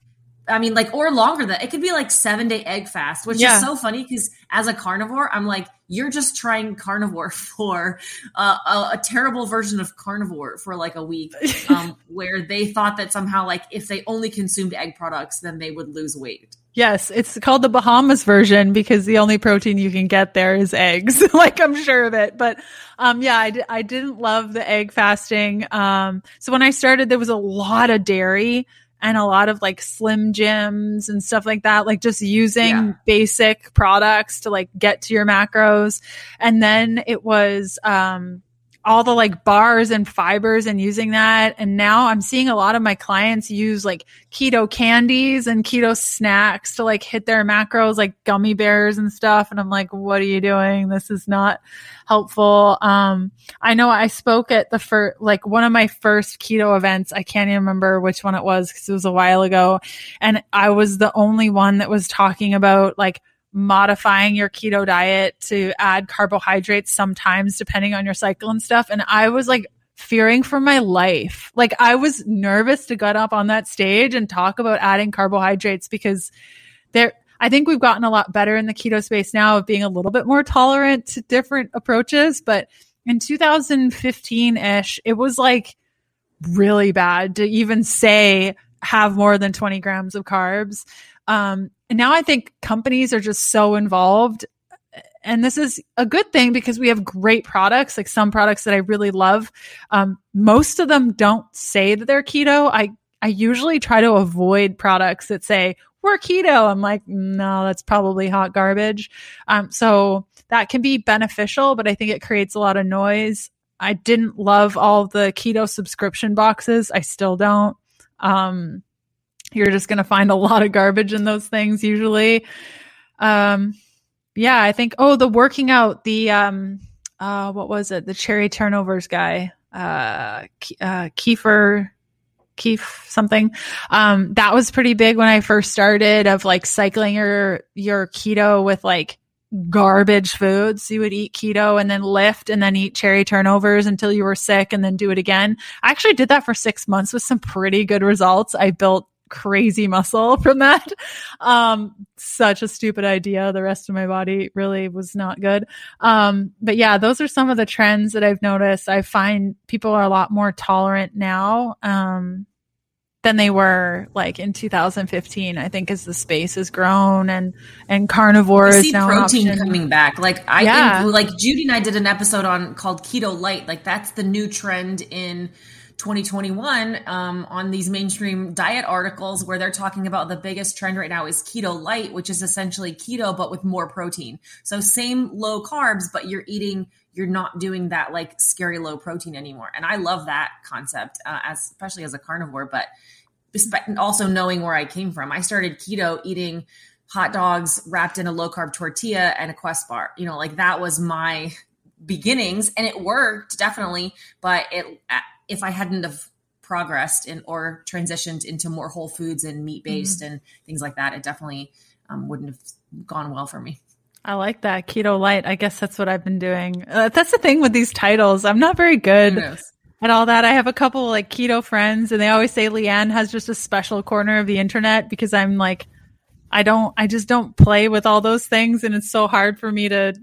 I mean, like, or longer than it could be like seven day egg fast, which yeah. is so funny because as a carnivore, I'm like, you're just trying carnivore for uh, a, a, terrible version of carnivore for like a week, um, where they thought that somehow, like, if they only consumed egg products, then they would lose weight. Yes, it's called the Bahamas version because the only protein you can get there is eggs. like I'm sure of it. But um yeah, I d- I didn't love the egg fasting. Um so when I started there was a lot of dairy and a lot of like slim jims and stuff like that, like just using yeah. basic products to like get to your macros. And then it was, um, all the like bars and fibers and using that. And now I'm seeing a lot of my clients use like keto candies and keto snacks to like hit their macros, like gummy bears and stuff. And I'm like, what are you doing? This is not helpful. Um, I know I spoke at the first, like one of my first keto events. I can't even remember which one it was because it was a while ago. And I was the only one that was talking about like, modifying your keto diet to add carbohydrates sometimes depending on your cycle and stuff. And I was like fearing for my life. Like I was nervous to get up on that stage and talk about adding carbohydrates because there, I think we've gotten a lot better in the keto space now of being a little bit more tolerant to different approaches. But in 2015 ish, it was like really bad to even say have more than 20 grams of carbs. Um, and now I think companies are just so involved. And this is a good thing because we have great products, like some products that I really love. Um, most of them don't say that they're keto. I I usually try to avoid products that say we're keto. I'm like, no, that's probably hot garbage. Um, so that can be beneficial, but I think it creates a lot of noise. I didn't love all the keto subscription boxes. I still don't. Um, you're just going to find a lot of garbage in those things usually. Um, yeah, I think, oh, the working out, the, um, uh, what was it? The cherry turnovers guy, uh, uh, Kiefer, Keef something. Um, that was pretty big when I first started of like cycling your, your keto with like garbage foods. You would eat keto and then lift and then eat cherry turnovers until you were sick and then do it again. I actually did that for six months with some pretty good results. I built crazy muscle from that. Um, such a stupid idea. The rest of my body really was not good. Um, but yeah, those are some of the trends that I've noticed. I find people are a lot more tolerant now. Um, than they were like in 2015. I think as the space has grown and and carnivore is now protein coming back. Like I yeah. think like Judy and I did an episode on called Keto Light. Like that's the new trend in 2021 um, on these mainstream diet articles where they're talking about the biggest trend right now is keto light, which is essentially keto but with more protein. So same low carbs, but you're eating, you're not doing that like scary low protein anymore. And I love that concept, uh, as especially as a carnivore, but also knowing where I came from. I started keto eating hot dogs wrapped in a low carb tortilla and a Quest bar. You know, like that was my beginnings and it worked definitely but it if I hadn't have progressed and or transitioned into more whole foods and meat based mm-hmm. and things like that, it definitely um, wouldn't have gone well for me. I like that keto light. I guess that's what I've been doing. Uh, that's the thing with these titles. I'm not very good at all that. I have a couple like keto friends and they always say Leanne has just a special corner of the internet because I'm like, I don't, I just don't play with all those things. And it's so hard for me to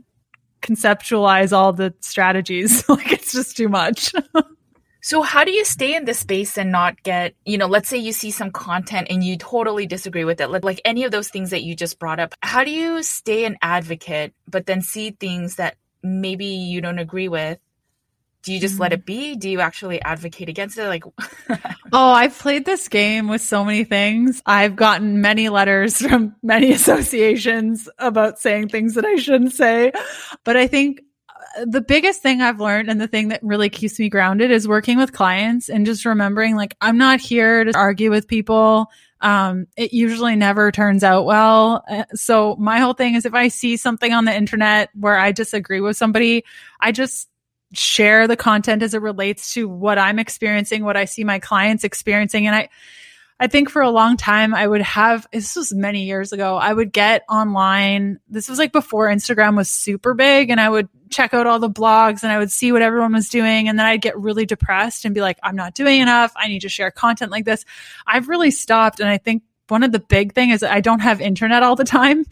conceptualize all the strategies. like it's just too much. So how do you stay in this space and not get, you know, let's say you see some content and you totally disagree with it, like, like any of those things that you just brought up. How do you stay an advocate but then see things that maybe you don't agree with? Do you just mm-hmm. let it be? Do you actually advocate against it? Like Oh, I've played this game with so many things. I've gotten many letters from many associations about saying things that I shouldn't say. But I think the biggest thing I've learned and the thing that really keeps me grounded is working with clients and just remembering like I'm not here to argue with people. Um, it usually never turns out well. Uh, so my whole thing is if I see something on the internet where I disagree with somebody, I just share the content as it relates to what I'm experiencing, what I see my clients experiencing. And I, I think for a long time, I would have, this was many years ago, I would get online. This was like before Instagram was super big and I would check out all the blogs and I would see what everyone was doing. And then I'd get really depressed and be like, I'm not doing enough. I need to share content like this. I've really stopped. And I think one of the big thing is I don't have internet all the time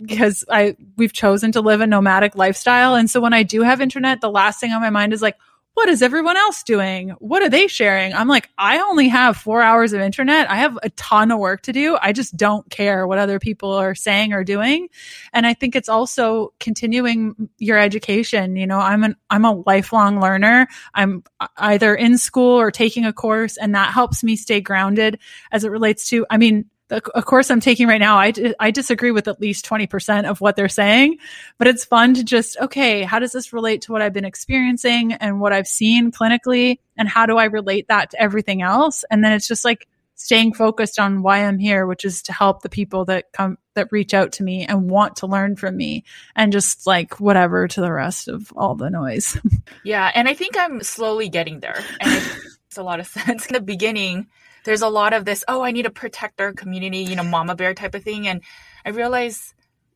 because I, we've chosen to live a nomadic lifestyle. And so when I do have internet, the last thing on my mind is like, what is everyone else doing? What are they sharing? I'm like, I only have four hours of internet. I have a ton of work to do. I just don't care what other people are saying or doing. And I think it's also continuing your education. You know, I'm an, I'm a lifelong learner. I'm either in school or taking a course and that helps me stay grounded as it relates to, I mean, the, a course I'm taking right now, I, I disagree with at least 20% of what they're saying, but it's fun to just, okay, how does this relate to what I've been experiencing and what I've seen clinically? And how do I relate that to everything else? And then it's just like staying focused on why I'm here, which is to help the people that come, that reach out to me and want to learn from me and just like whatever to the rest of all the noise. yeah. And I think I'm slowly getting there. And it makes a lot of sense. In the beginning, there's a lot of this, oh, I need to protect our community, you know, mama bear type of thing. And I realize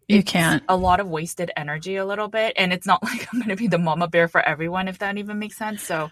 you can't. A lot of wasted energy a little bit. And it's not like I'm going to be the mama bear for everyone, if that even makes sense. So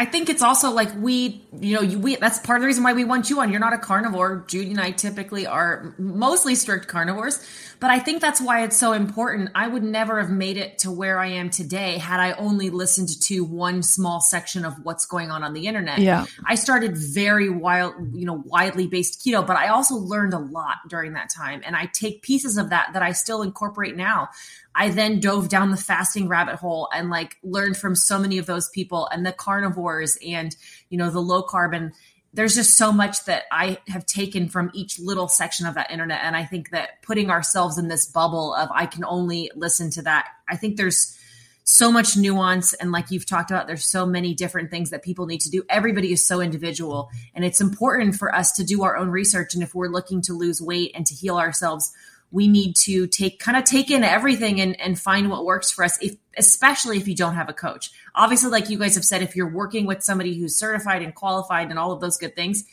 I think it's also like we, you know, we that's part of the reason why we want you on. You're not a carnivore. Judy and I typically are mostly strict carnivores, but I think that's why it's so important. I would never have made it to where I am today had I only listened to one small section of what's going on on the internet. Yeah. I started very wild, you know, widely based keto, but I also learned a lot during that time and I take pieces of that that I still incorporate now. I then dove down the fasting rabbit hole and like learned from so many of those people and the carnivores and, you know, the low carb and there's just so much that I have taken from each little section of that internet. And I think that putting ourselves in this bubble of I can only listen to that, I think there's so much nuance. And like you've talked about, there's so many different things that people need to do. Everybody is so individual. And it's important for us to do our own research. And if we're looking to lose weight and to heal ourselves, we need to take kind of take in everything and, and find what works for us if especially if you don't have a coach. Obviously like you guys have said if you're working with somebody who's certified and qualified and all of those good things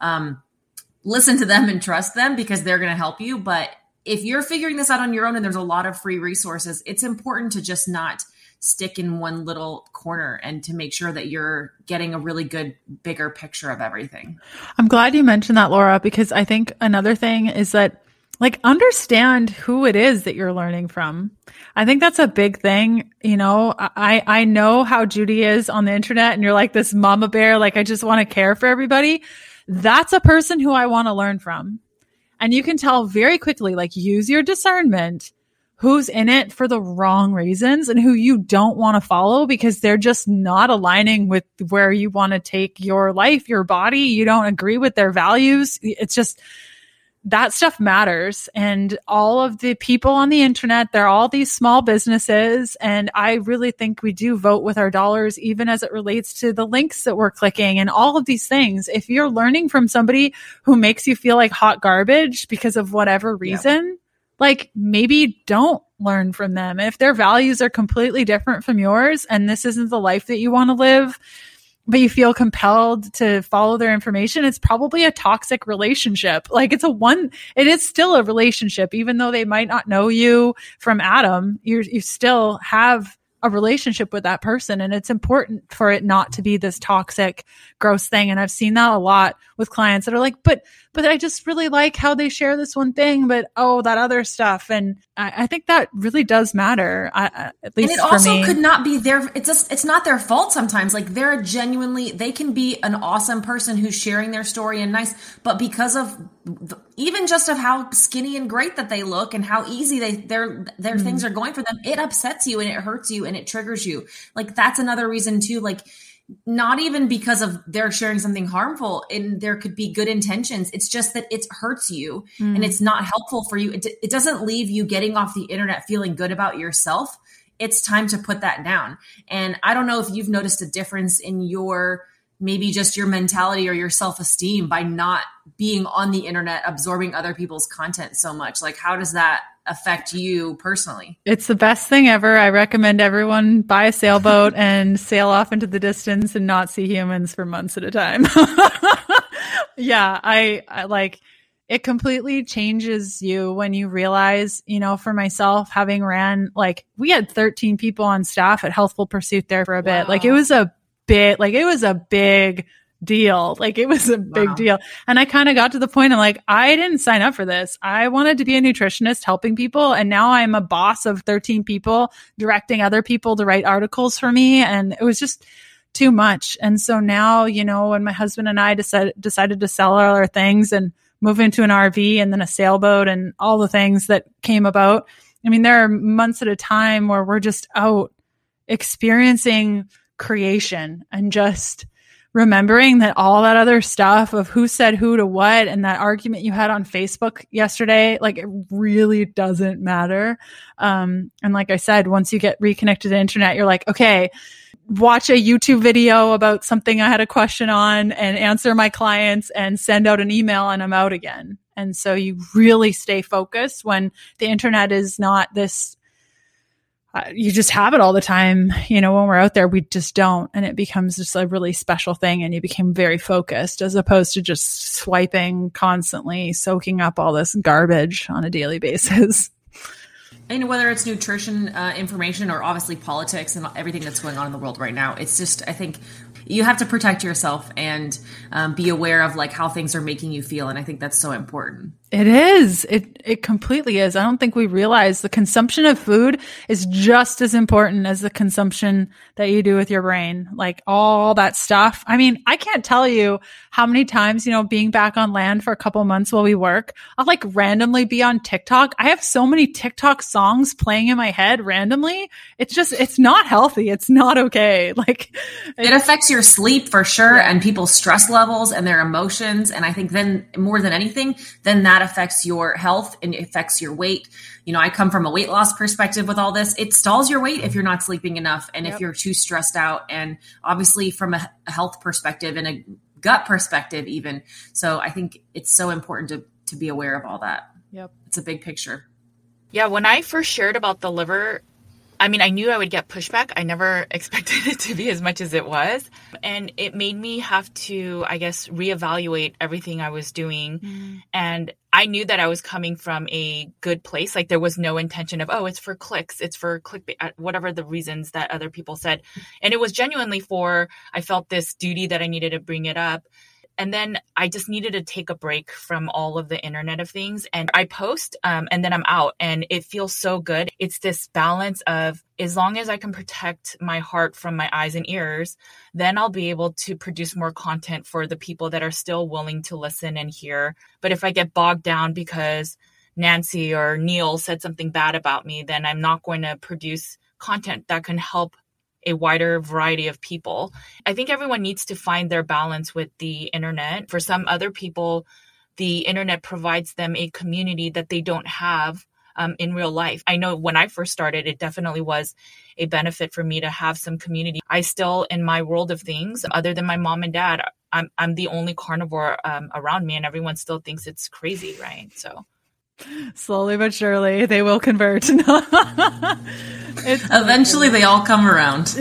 um, listen to them and trust them because they're going to help you. But if you're figuring this out on your own and there's a lot of free resources it's important to just not stick in one little corner and to make sure that you're getting a really good bigger picture of everything. I'm glad you mentioned that laura because i think another thing is that like understand who it is that you're learning from. I think that's a big thing. You know, I, I know how Judy is on the internet and you're like this mama bear. Like I just want to care for everybody. That's a person who I want to learn from. And you can tell very quickly, like use your discernment who's in it for the wrong reasons and who you don't want to follow because they're just not aligning with where you want to take your life, your body. You don't agree with their values. It's just, that stuff matters. And all of the people on the internet, they're all these small businesses. And I really think we do vote with our dollars, even as it relates to the links that we're clicking and all of these things. If you're learning from somebody who makes you feel like hot garbage because of whatever reason, yeah. like maybe don't learn from them. If their values are completely different from yours and this isn't the life that you want to live, but you feel compelled to follow their information, it's probably a toxic relationship. Like it's a one, it is still a relationship, even though they might not know you from Adam, you you still have a relationship with that person. And it's important for it not to be this toxic, gross thing. And I've seen that a lot with clients that are like, but, but I just really like how they share this one thing, but oh, that other stuff. And I, I think that really does matter. I, at least and it also me. could not be their, it's just, it's not their fault sometimes. Like they're genuinely, they can be an awesome person who's sharing their story and nice, but because of even just of how skinny and great that they look and how easy they their their mm. things are going for them it upsets you and it hurts you and it triggers you like that's another reason too like not even because of they're sharing something harmful and there could be good intentions. It's just that it hurts you mm. and it's not helpful for you. It, it doesn't leave you getting off the internet feeling good about yourself. It's time to put that down. And i don't know if you've noticed a difference in your maybe just your mentality or your self-esteem by not being on the internet absorbing other people's content so much. Like how does that affect you personally? It's the best thing ever. I recommend everyone buy a sailboat and sail off into the distance and not see humans for months at a time. Yeah I, I like it completely changes you when you realize, you know, for myself, having ran like we had 13 people on staff at Healthful Pursuit there for a bit. Like it was a big, like it was a big deal. Like it was a big wow. deal. And I kind of got to the point I'm like, I didn't sign up for this. I wanted to be a nutritionist helping people. And now I'm a boss of 13 people directing other people to write articles for me. And it was just too much. And so now, you know, when my husband and I decided, decided to sell all our things and move into an RV and then a sailboat and all the things that came about. I mean, there are months at a time where we're just out experiencing creation and just remembering that all that other stuff of who said who to what and that argument you had on Facebook yesterday, like it really doesn't matter. Um, and like I said, once you get reconnected to the internet, you're like, okay, watch a YouTube video about something I had a question on and answer my clients and send out an email and I'm out again. And so you really stay focused when the internet is not this you just have it all the time. You know, when we're out there, we just don't. And it becomes just a really special thing. And you became very focused as opposed to just swiping constantly, soaking up all this garbage on a daily basis. And whether it's nutrition uh, information or obviously politics and everything that's going on in the world right now, it's just, I think you have to protect yourself and um, be aware of like how things are making you feel. And I think that's so important. It is. It it completely is. I don't think we realize the consumption of food is just as important as the consumption that you do with your brain. Like all that stuff. I mean, I can't tell you how many times, you know, being back on land for a couple months while we work, I'll like randomly be on TikTok. I have so many TikTok songs playing in my head randomly. It's just it's not healthy. It's not okay. Like it affects your sleep for sure yeah. and people's stress levels and their emotions and I think then more than anything, then that affects your health and it affects your weight. You know, I come from a weight loss perspective with all this. It stalls your weight if you're not sleeping enough and yep. if you're too stressed out. And obviously, from a health perspective and a gut perspective, even. So I think it's so important to, to be aware of all that. Yep. It's a big picture. Yeah. When I first shared about the liver, I mean, I knew I would get pushback. I never expected it to be as much as it was. And it made me have to, I guess, reevaluate everything I was doing. Mm. And I knew that I was coming from a good place. Like there was no intention of, oh, it's for clicks, it's for clickbait, uh, whatever the reasons that other people said. And it was genuinely for, I felt this duty that I needed to bring it up and then I just needed to take a break from all of the internet of things. And I post um, and then I'm out and it feels so good. It's this balance of as long as I can protect my heart from my eyes and ears, then I'll be able to produce more content for the people that are still willing to listen and hear. But if I get bogged down because Nancy or Neil said something bad about me, then I'm not going to produce content that can help a wider variety of people. I think everyone needs to find their balance with the internet. For some other people, the internet provides them a community that they don't have um, in real life. I know when I first started, it definitely was a benefit for me to have some community. I still, in my world of things, other than my mom and dad, I'm I'm the only carnivore um, around me, and everyone still thinks it's crazy, right? So slowly but surely, they will convert. Eventually, they all come around.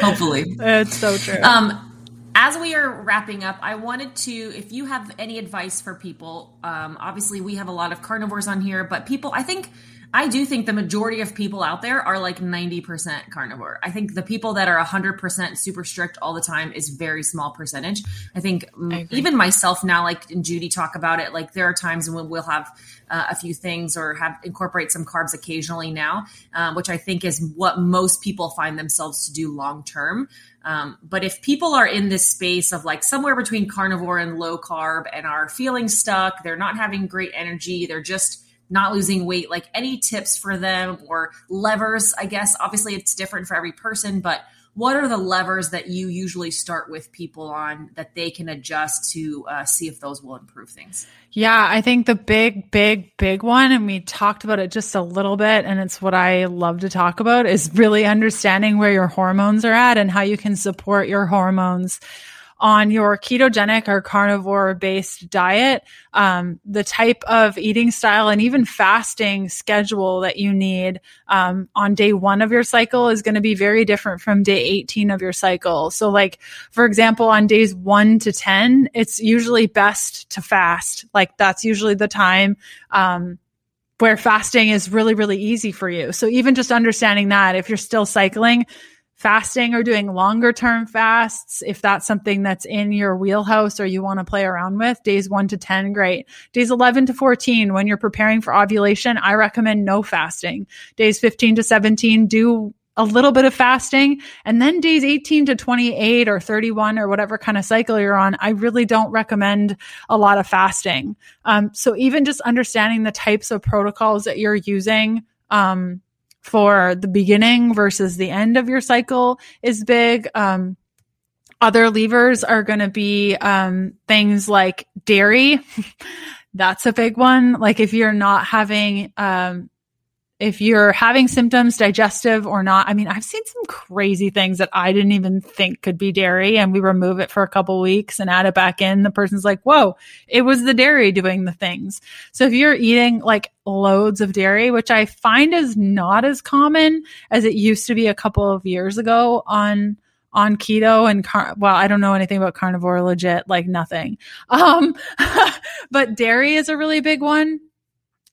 Hopefully, it's so true. Um, as we are wrapping up, I wanted to, if you have any advice for people, um, obviously we have a lot of carnivores on here, but people, I think I do think the majority of people out there are like 90% carnivore. I think the people that are 100% super strict all the time is very small percentage. I think I even myself now, like and Judy talk about it, like there are times when we'll have uh, a few things or have incorporate some carbs occasionally now, um, which I think is what most people find themselves to do long term. Um, but if people are in this space of like somewhere between carnivore and low carb and are feeling stuck, they're not having great energy, they're just not losing weight, like any tips for them or levers, I guess. Obviously, it's different for every person, but what are the levers that you usually start with people on that they can adjust to uh, see if those will improve things? Yeah, I think the big, big, big one, and we talked about it just a little bit, and it's what I love to talk about, is really understanding where your hormones are at and how you can support your hormones on your ketogenic or carnivore based diet, um, the type of eating style and even fasting schedule that you need um, on day one of your cycle is going to be very different from day 18 of your cycle. So, like, for example, on days one to 10, it's usually best to fast. Like, that's usually the time. Um, where fasting is really, really easy for you. So even just understanding that if you're still cycling, fasting or doing longer term fasts, if that's something that's in your wheelhouse or you want to play around with, days one to 10, great. Days 11 to 14, when you're preparing for ovulation, I recommend no fasting. Days 15 to 17, do a little bit of fasting. And then days 18 to 28 or 31 or whatever kind of cycle you're on, I really don't recommend a lot of fasting. Um, so even just understanding the types of protocols that you're using, um, for the beginning versus the end of your cycle is big. Um, other levers are going to be um, things like dairy. That's a big one. Like if you're not having um, if you're having symptoms, digestive or not. I mean, I've seen some crazy things that I didn't even think could be dairy, and we remove it for a couple weeks and add it back in. The person's like, whoa, it was the dairy doing the things. So if you're eating like loads of dairy, which I find is not as common as it used to be a couple of years ago on on keto and car- well i don't know anything about carnivore legit like nothing um but dairy is a really big one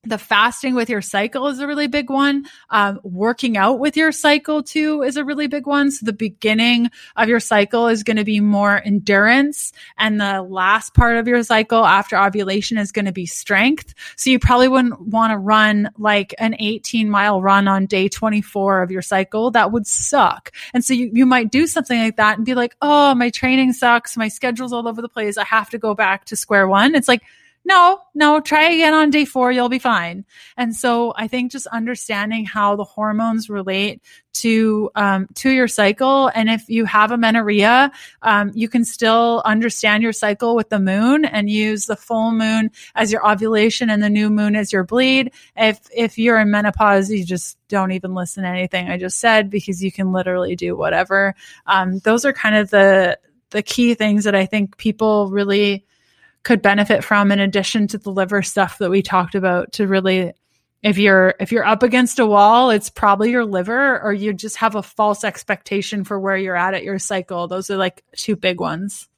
the fasting with your cycle is a really big one. Um, working out with your cycle too is a really big one. So the beginning of your cycle is going to be more endurance and the last part of your cycle after ovulation is going to be strength. So you probably wouldn't want to run like an 18 mile run on day 24 of your cycle. That would suck. And so you, you might do something like that and be like, Oh, my training sucks. My schedule's all over the place. I have to go back to square one. It's like, no, no, try again on day four. You'll be fine. And so I think just understanding how the hormones relate to, um, to your cycle. And if you have amenorrhea, um, you can still understand your cycle with the moon and use the full moon as your ovulation and the new moon as your bleed. If, if you're in menopause, you just don't even listen to anything I just said because you can literally do whatever. Um, those are kind of the, the key things that I think people really, could benefit from in addition to the liver stuff that we talked about to really if you're if you're up against a wall it's probably your liver or you just have a false expectation for where you're at at your cycle. Those are like two big ones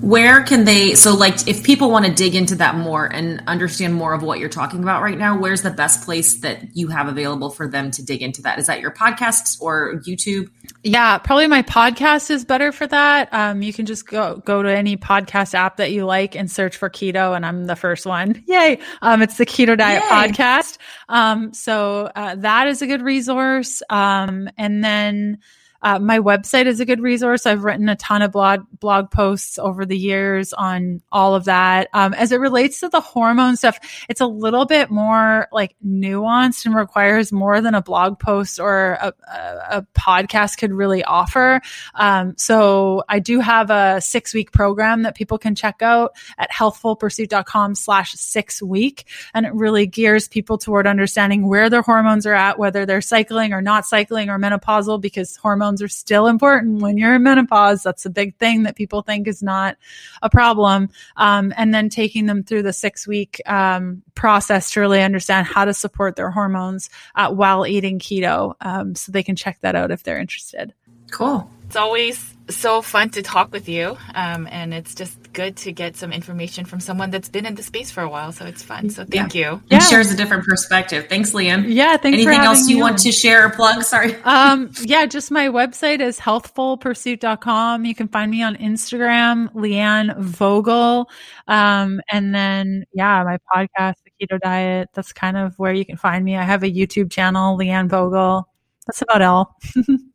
where can they so like if people want to dig into that more and understand more of what you're talking about right now where's the best place that you have available for them to dig into that? Is that your podcasts or youtube? Yeah probably my podcast is better for that. Um, you can just go go to any podcast app that you like and search for keto and i'm the first one. Yay! Um, it's the keto diet Yay. podcast. Um, so uh, that is a good resource. Um, and then uh, my website is a good resource. I've written a ton of blog blog posts over the years on all of that. Um, as it relates to the hormone stuff, it's a little bit more like nuanced and requires more than a blog post or a, a, a podcast could really offer. Um, so I do have a six week program that people can check out at healthfulpursuit.com slash six week. And it really gears people toward understanding where their hormones are at, whether they're cycling or not cycling or menopausal because hormones hormones are still important when you're in menopause. That's a big thing that people think is not a problem. Um, and then taking them through the six week um, process to really understand how to support their hormones uh, while eating keto. Um, so they can check that out if they're interested. Cool. It's always so fun to talk with you. Um, and it's just good to get some information from someone that's been in the space for a while. So it's fun. So thank yeah. you. Yeah. It shares a different perspective. Thanks, Leanne. Yeah. Thanks Anything else you, you want to share or plug? Sorry. Um, yeah, just my website is healthfulpursuit.com. You can find me on Instagram, Leanne Vogel. Um, and then, yeah, my podcast, The Keto Diet. That's kind of where you can find me. I have a YouTube channel, Leanne Vogel. That's about all.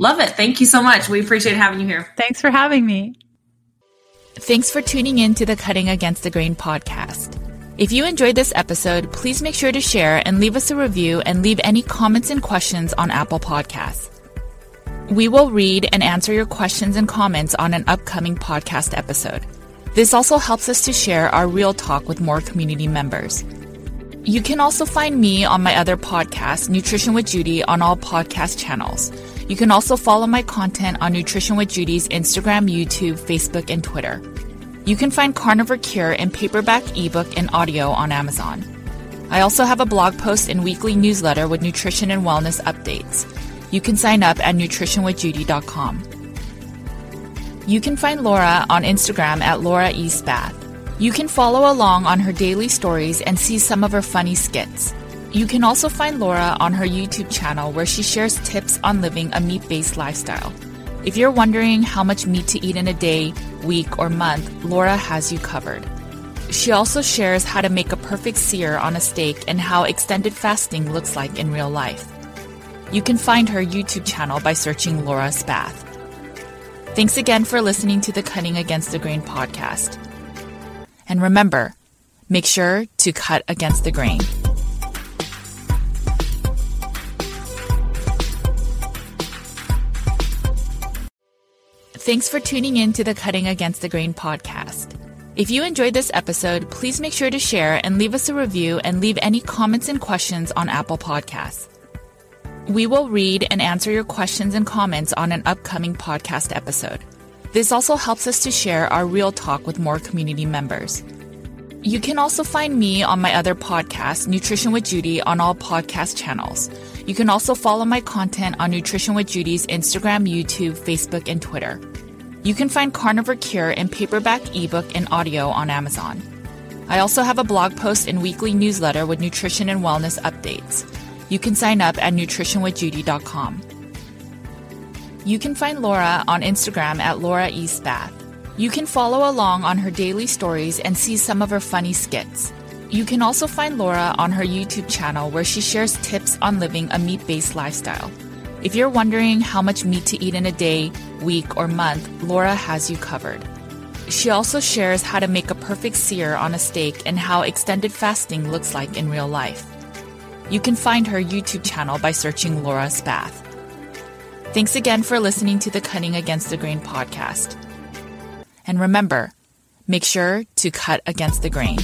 Love it. Thank you so much. We appreciate having you here. Thanks for having me. Thanks for tuning in to the Cutting Against the Grain podcast. If you enjoyed this episode, please make sure to share and leave us a review and leave any comments and questions on Apple Podcasts. We will read and answer your questions and comments on an upcoming podcast episode. This also helps us to share our real talk with more community members. You can also find me on my other podcast, Nutrition with Judy, on all podcast channels. You can also follow my content on Nutrition with Judy's Instagram, YouTube, Facebook, and Twitter. You can find Carnivore Cure in paperback, ebook, and audio on Amazon. I also have a blog post and weekly newsletter with nutrition and wellness updates. You can sign up at nutritionwithjudy.com. You can find Laura on Instagram at Laura E. Spath. You can follow along on her daily stories and see some of her funny skits. You can also find Laura on her YouTube channel where she shares tips on living a meat based lifestyle. If you're wondering how much meat to eat in a day, week, or month, Laura has you covered. She also shares how to make a perfect sear on a steak and how extended fasting looks like in real life. You can find her YouTube channel by searching Laura Spath. Thanks again for listening to the Cutting Against the Grain podcast. And remember, make sure to cut against the grain. Thanks for tuning in to the Cutting Against the Grain podcast. If you enjoyed this episode, please make sure to share and leave us a review and leave any comments and questions on Apple Podcasts. We will read and answer your questions and comments on an upcoming podcast episode. This also helps us to share our real talk with more community members. You can also find me on my other podcast, Nutrition with Judy, on all podcast channels. You can also follow my content on Nutrition with Judy's Instagram, YouTube, Facebook, and Twitter. You can find Carnivore Cure in paperback, ebook, and audio on Amazon. I also have a blog post and weekly newsletter with nutrition and wellness updates. You can sign up at nutritionwithjudy.com. You can find Laura on Instagram at Laura East Bath. You can follow along on her daily stories and see some of her funny skits. You can also find Laura on her YouTube channel where she shares tips on living a meat based lifestyle. If you're wondering how much meat to eat in a day, week, or month, Laura has you covered. She also shares how to make a perfect sear on a steak and how extended fasting looks like in real life. You can find her YouTube channel by searching Laura Spath. Thanks again for listening to the Cutting Against the Grain podcast. And remember, make sure to cut against the grain.